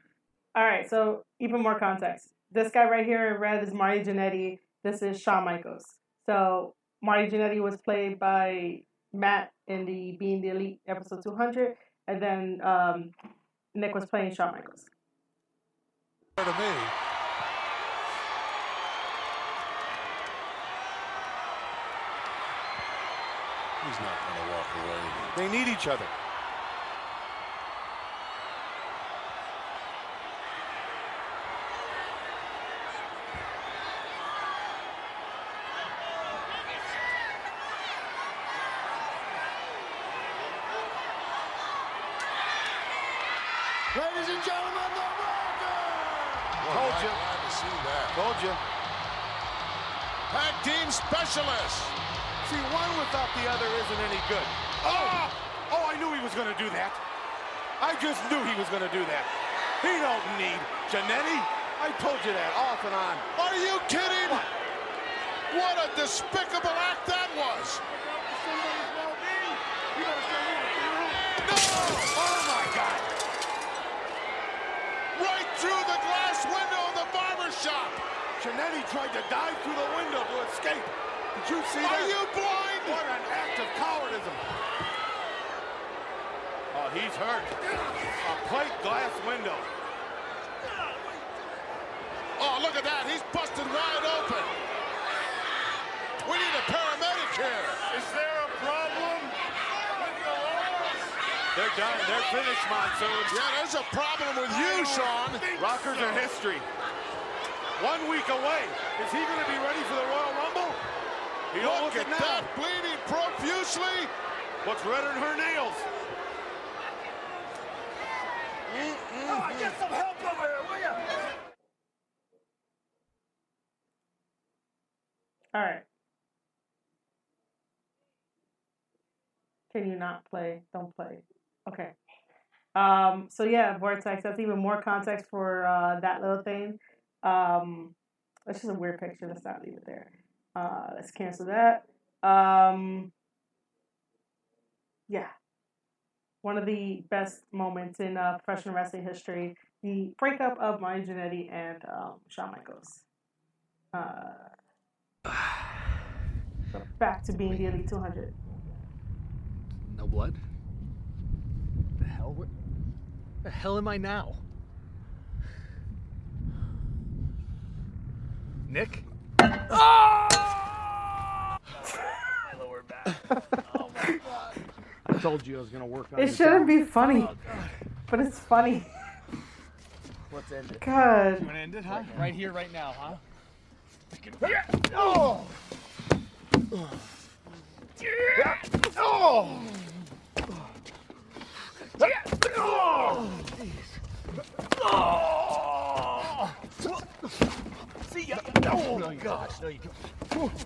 All right, so even more context. This guy right here in red is Marty Jannetty. This is Shawn Michaels. So Marty Jannetty was played by Matt in the Being the Elite episode 200, and then um, Nick was playing Shawn Michaels. To me. He's not going to walk away. They need each other. Good. Oh! Oh, I knew he was going to do that. I just knew he was going to do that. He don't need Jannetty. I told you that off and on. Are you kidding? What a despicable act that was. No! Oh, my God. Right through the glass window of the barber shop. Jannetty tried to dive through the window to escape. Did you see Are that? Are you blind? What an act of cowardism. Oh, he's hurt. A plate glass window. Oh, look at that. He's busted wide open. We need a paramedic here. Is there a problem with the Rockers? They're done. They're finished, Monsoon. Yeah, there's a problem with you, Shawn. Rockers are history. One week away. Is he going to be ready for the Royal Rumble? He don't Look look at it that, bleeding profusely. What's redder than her nails? Oh, get some help over here, will ya? All right. Can you not play? Don't play. Okay. Um, so yeah, Vortex, that's even more context for uh, that little thing. Um, that's just a weird picture. Let's not leave it there. Uh, let's cancel that. Um, yeah. One of the best moments in uh, professional wrestling history. The breakup of Marty Jannetty and um, Shawn Michaels. Uh, back to being the Elite 200. No blood? The hell? Where the hell am I now? Nick? Ah! My lower back. Oh my god. I told you I was gonna work on It this. shouldn't be funny, oh, but it's funny. Let's end it. God. You wanna end it, huh? Right here, right now, huh? Oh! Oh! See ya. Oh, no, God. No, you don't.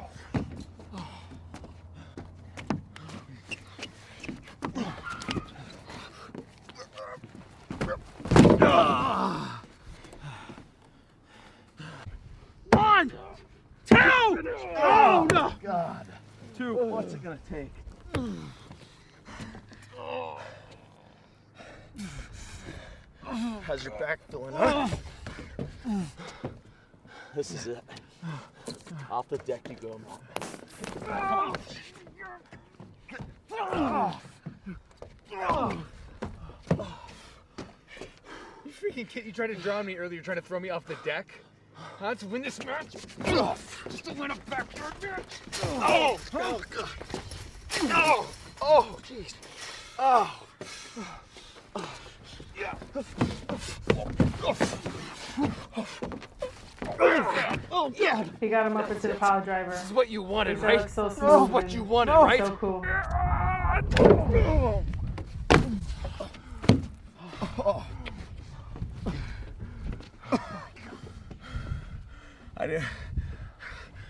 One, two. Oh no. God. Two. What's it gonna take? How's your back feeling, huh? This is it. Off the deck you go, man. You freaking kid! You tried to drown me earlier. Trying to throw me off the deck. Huh? To win this match? Just to win a backyard match? Oh! Oh! God! Oh! Oh! Jeez! Oh! Yeah. Oh God! He got him up into the pile driver. This is what you wanted, That right? looks so This smooth is what you wanted, oh, right? So cool. I didn't.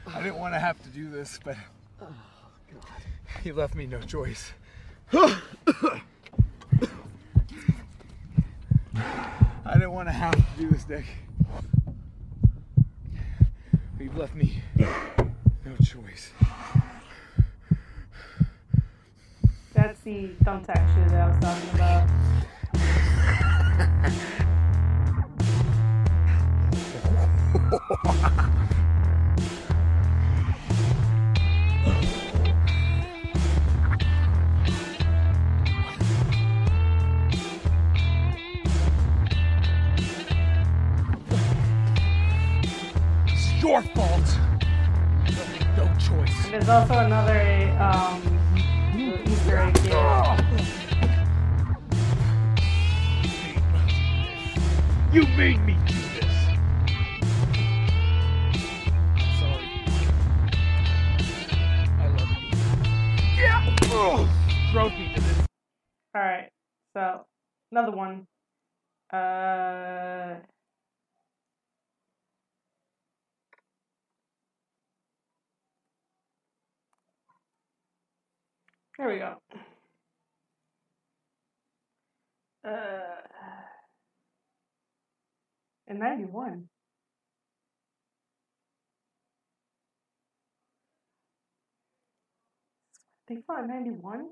I didn't want to have to do this, but he left me no choice. I didn't want to have to do this, Nick. But you've left me no choice. That's the thumbtack shit that I was talking about. [laughs] your fault. No choice. And there's also another um, Easter egg here. You made me do this. Sorry. I love you. Yeah. Oh, drove me to this. All right, so another one. Uh, here we go. Uh, in '91. They fought in '91.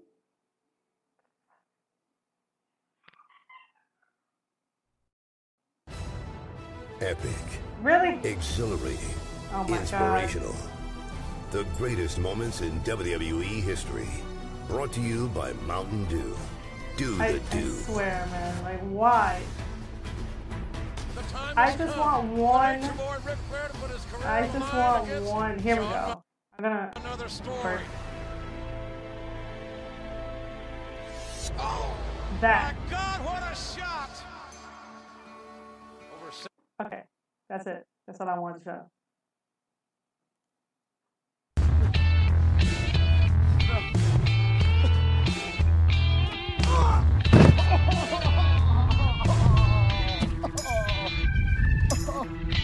Epic, Really? exhilarating, Oh my god. inspirational. The greatest moments in WWE history. Brought to you by Mountain Dew. Do I, the I swear, man. Like, why? I just want one. I just want one. Here we go. I'm gonna. Another story. First. Oh, That. my God, what a shot! Okay. That's it. That's all I wanted to show.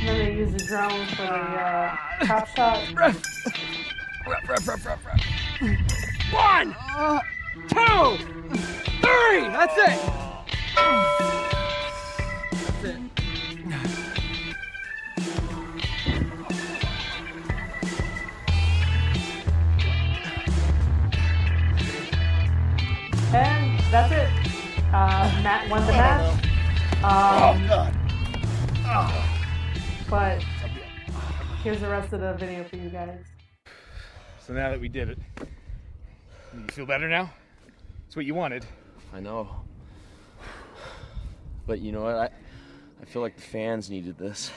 The uh. One, two, three. That's it. That's it. That's it. Uh, Matt won the match. Um, oh god. But here's the rest of the video for you guys. So now that we did it, you feel better now? It's what you wanted. I know. But you know what? I, I feel like the fans needed this.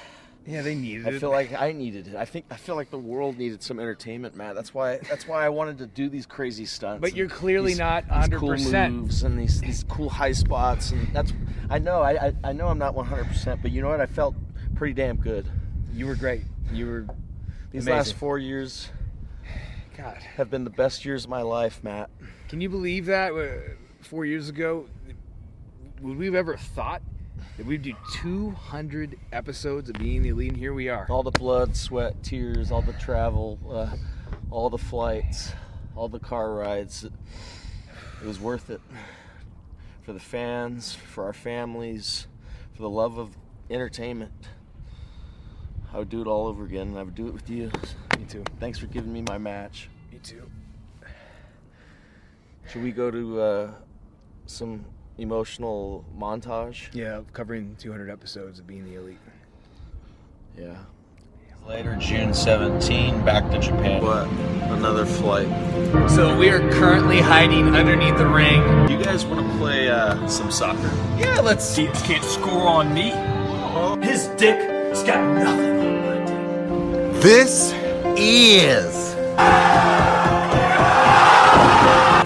Yeah, they needed I it. I feel like I needed it. I think I feel like the world needed some entertainment, Matt. That's why that's why I wanted to do these crazy stunts. But you're clearly these- not these cool moves and these these cool high spots, and that's I know I I, I know I'm not 100, percent but you know what? I felt pretty damn good. you were great. You were These Amazing. last four years God. have been the best years of my life, Matt. Can you believe that uh, four years ago? Would we have ever thought that we'd do 200 episodes of Being the Elite? And here we are. All the blood, sweat, tears, all the travel, uh, all the flights, all the car rides. It, it was worth it for the fans, for our families, for the love of entertainment. I would do it all over again, and I would do it with you. Me too. Thanks for giving me my match. Me too. Should we go to uh, some emotional montage? Yeah, covering 200 episodes of Being the Elite. Yeah. Later, June 17, back to Japan. What? Another flight. So we are currently hiding underneath the ring. Do you guys want to play uh, some soccer? Yeah, let's see. He can't score on me. His dick has got nothing on my dick. This is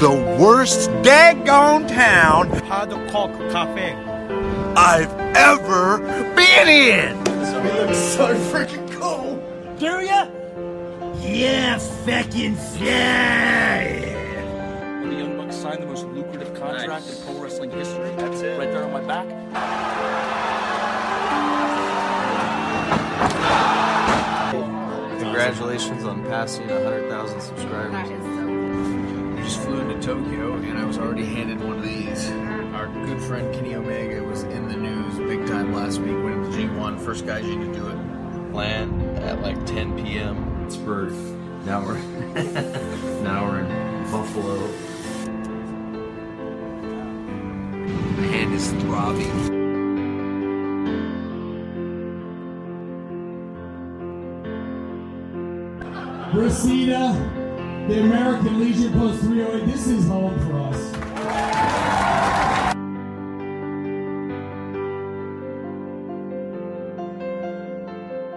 the worst daggone town Cafe. I've ever been in. So freaking cool. Do ya? Yeah, feckin' yeah. When the Young Bucks signed the most lucrative contract in pro wrestling history. That's it. Right there on my back. Congratulations on passing 100,000 subscribers. I just flew into Tokyo and I was already handed one of these. Our good friend Kenny Omega was in the news big time last week, winning the G1, first guy G to do it. Land at like 10 p.m. Pittsburgh. Now we're [laughs] now we're in Buffalo. My hand is throbbing. Reseda, the American Legion Post 308, this is home for us.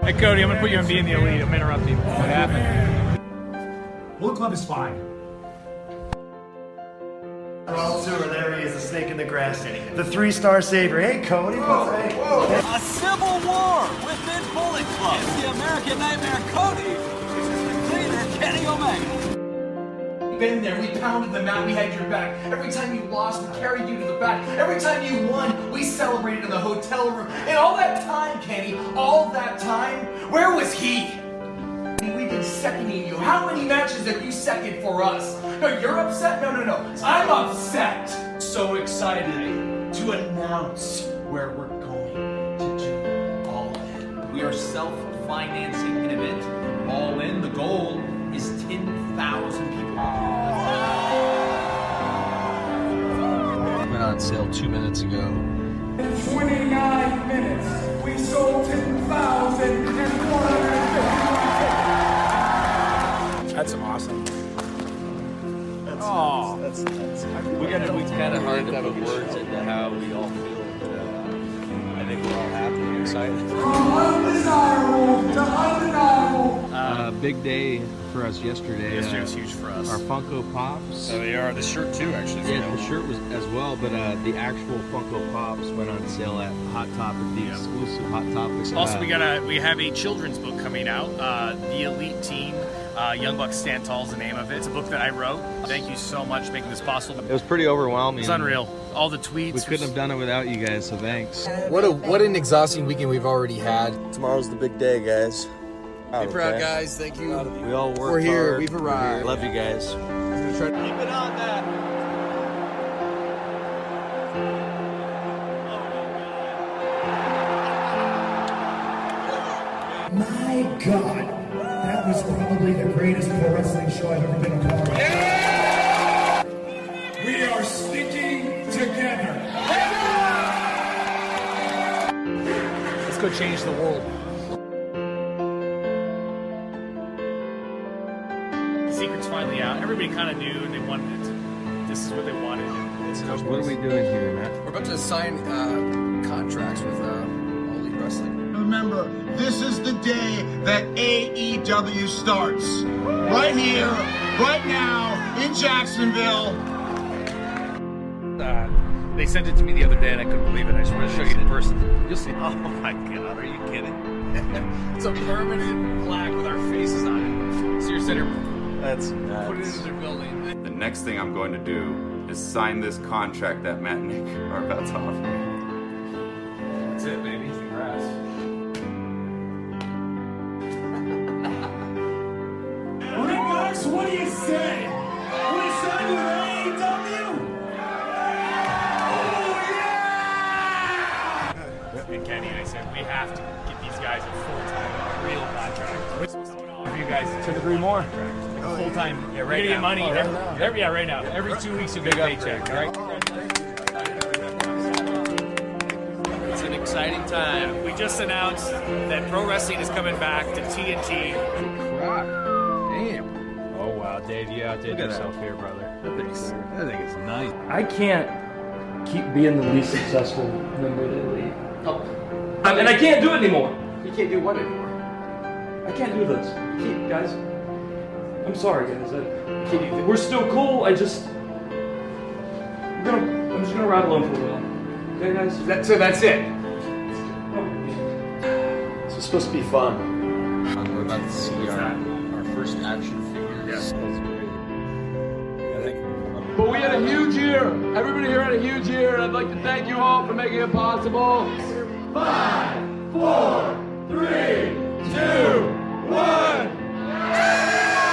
Hey Cody, I'm gonna put you on being the elite. I'm interrupting. What happened? Bullet Club is fine. Well, sewer, there he is, the snake in the grass. The three-star savior. Hey, Cody. A civil war within Bullet Club. It's the American Nightmare Cody. This is the cleaner Kenny Omega. Been there. We pounded them out. We had your back. Every time you lost, we carried you to the back. Every time you won, we celebrated in the hotel room. And all that time, Kenny, all that time, where was he? We've been seconding you. How many matches have you seconded for us? No, you're upset? No, no, no. I'm upset. So excited eh? to announce where we're going to do all in. We are self-financing an event. All in. The goal is 10,000 people. Went on sale two minutes ago. In 29 minutes, we sold 10,450 That's awesome. That's Oh. That's, that's, we gotta, we kind of hard to put words into how we all feel, but uh, I think we're all happy and excited. From undesirable to undeniable. Uh, big day for us yesterday. Yesterday Uh, was huge for us. Our Funko Pops. Oh, they are. The shirt too, actually. Yeah, the shirt was as well, but uh, the actual Funko Pops went on sale at Hot Topic, the exclusive Hot Topics. Also, uh, we got a we have a children's book coming out. Uh, the Elite Team, uh, Young Buck Stand Tall is the name of it. It's a book that I wrote. Thank you so much for making this possible. It was pretty overwhelming. It's unreal. All the tweets. We couldn't have done it without you guys, so thanks. What a what an exhausting weekend we've already had. Tomorrow's the big day, guys. Be oh, proud, guys. Thank you. We all work We're here. hard. We've We're here. arrived. Love you guys. Keep it on that. My God, that was probably the greatest pro wrestling show I've ever been a part of. We are sticking together. Let's go change the world. Everybody kind of knew and they wanted it. This is what they wanted. It's What are we doing here, Matt? We're about to sign uh, contracts with uh, All Elite Wrestling. remember, this is the day that AEW starts. Right here, right now, in Jacksonville. Uh, they sent it to me the other day and I couldn't believe it. I just want to show you in person. You'll see. Oh my god, are you kidding? [laughs] it's a permanent plaque with our faces on it. Sears Center. That's Put it in their building. The next thing I'm going to do is sign this contract that Matt and Nick are about to offer me. That's it, baby. Congrats. [laughs] Rick Knox, what do you say? We signed with AEW? Oh yeah! And Kenny and I said, we have to get these guys a full-time, real contract. For you guys, to agree more. Like a full-time, yeah, right You're gonna get money Oh, every- right every, yeah, right now. Every two weeks you get a paycheck, all right? It's an exciting time. We just announced that pro wrestling is coming back to TNT. Damn. Oh wow, Dave, you outdid Look yourself that. here, brother. That thing's, that thing is nice. I can't keep being the least successful member of the Elite. Um, and I can't do it anymore. You can't do what anymore? I can't do this. I can't- guys, I'm sorry, guys. I, we're still cool. I just, I'm gonna, I'm just gonna ride alone for a while. Okay, guys. That, so that's it. Oh. This is supposed to be fun. We're about to see our, our first action figure. Yes. But we had a huge year. Everybody here had a huge year, and I'd like to thank you all for making it possible. Five, four, three, two, one. My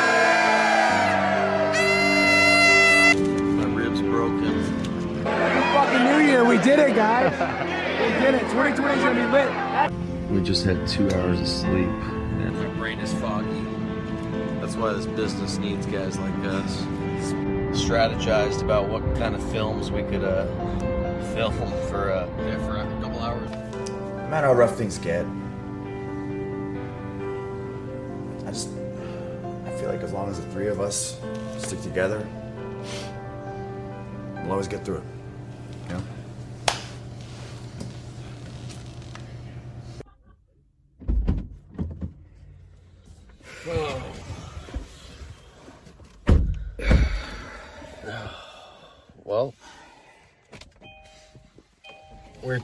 Fucking New Year, we did it, guys. We did it. 2020 is gonna be lit. We just had two hours of sleep. And My brain is foggy. that's why this business needs guys like us. Strategized about what kind of films we could uh, film for uh, Yeah, for a couple hours. No matter how rough things get, I just I feel like as long as the three of us stick together, we'll always get through it.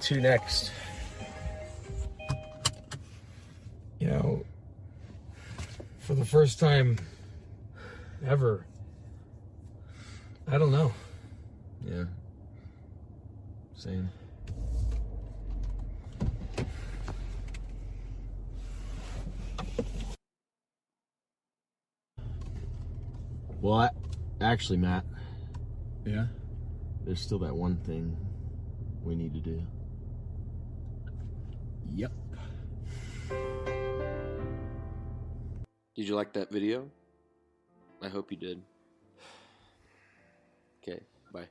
To next? You know, for the first time ever, I don't know. Yeah. Same. Well, I, actually, Matt. Yeah. There's still that one thing we need to do. Yep. Did you like that video? I hope you did. Okay, bye.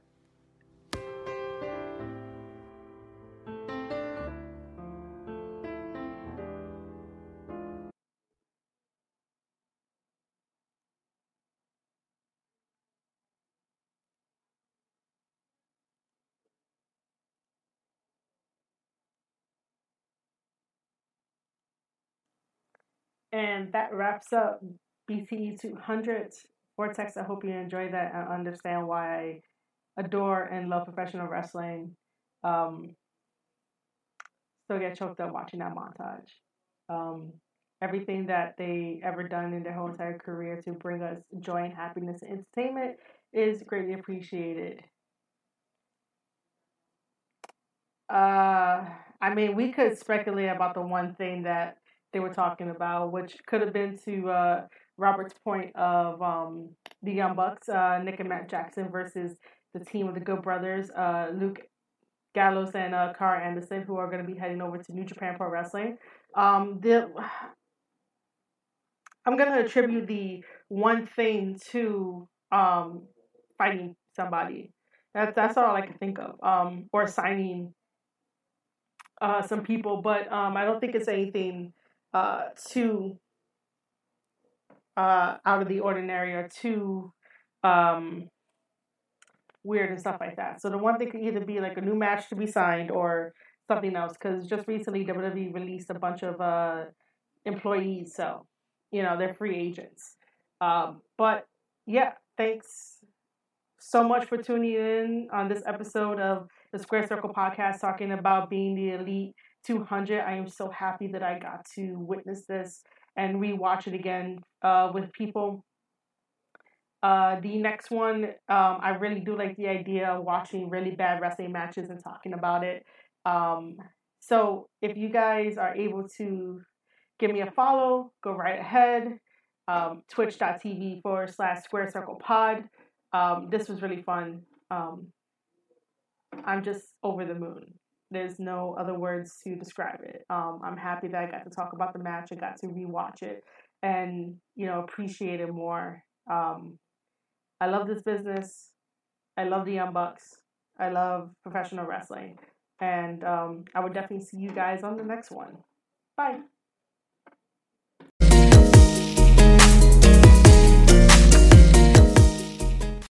And that wraps up BTE 200. Vortex, I hope you enjoyed that and understand why I adore and love professional wrestling. Um, still get choked up watching that montage. Um, everything that they ever done in their whole entire career to bring us joy and happiness and entertainment is greatly appreciated. Uh, I mean, we could speculate about the one thing that they were talking about, which could have been to uh, Robert's point of um, the Young Bucks, uh, Nick and Matt Jackson versus the team of the Good Brothers, uh, Luke Gallows and uh, Anderson, who are going to be heading over to New Japan Pro Wrestling. Um, the [sighs] I'm going to attribute the one thing to um, fighting somebody. That's that's all I can think of. Um, or signing uh, some people, but um, I don't think it's anything uh, too uh, out of the ordinary or too um, weird and stuff like that. So the one thing could either be like a new match to be signed or something else because just recently WWE released a bunch of uh, employees, so you know they're free agents. Um, but yeah, thanks so much for tuning in on this episode of the Squared Circle podcast, talking about being the elite 200. I am so happy that I got to witness this and rewatch it again uh, with people. Uh, the next one, um, I really do like the idea of watching really bad wrestling matches and talking about it. Um, so if you guys are able to give me a follow, go right ahead. Um, Twitch.tv forward slash Squared Circle Pod. Um, this was really fun. Um, I'm just over the moon. There's no other words to describe it. Um, I'm happy that I got to talk about the match. I got to rewatch it and you know appreciate it more. Um, I love this business. I love the Young Bucks. I love professional wrestling, and um, I would definitely see you guys on the next one. Bye.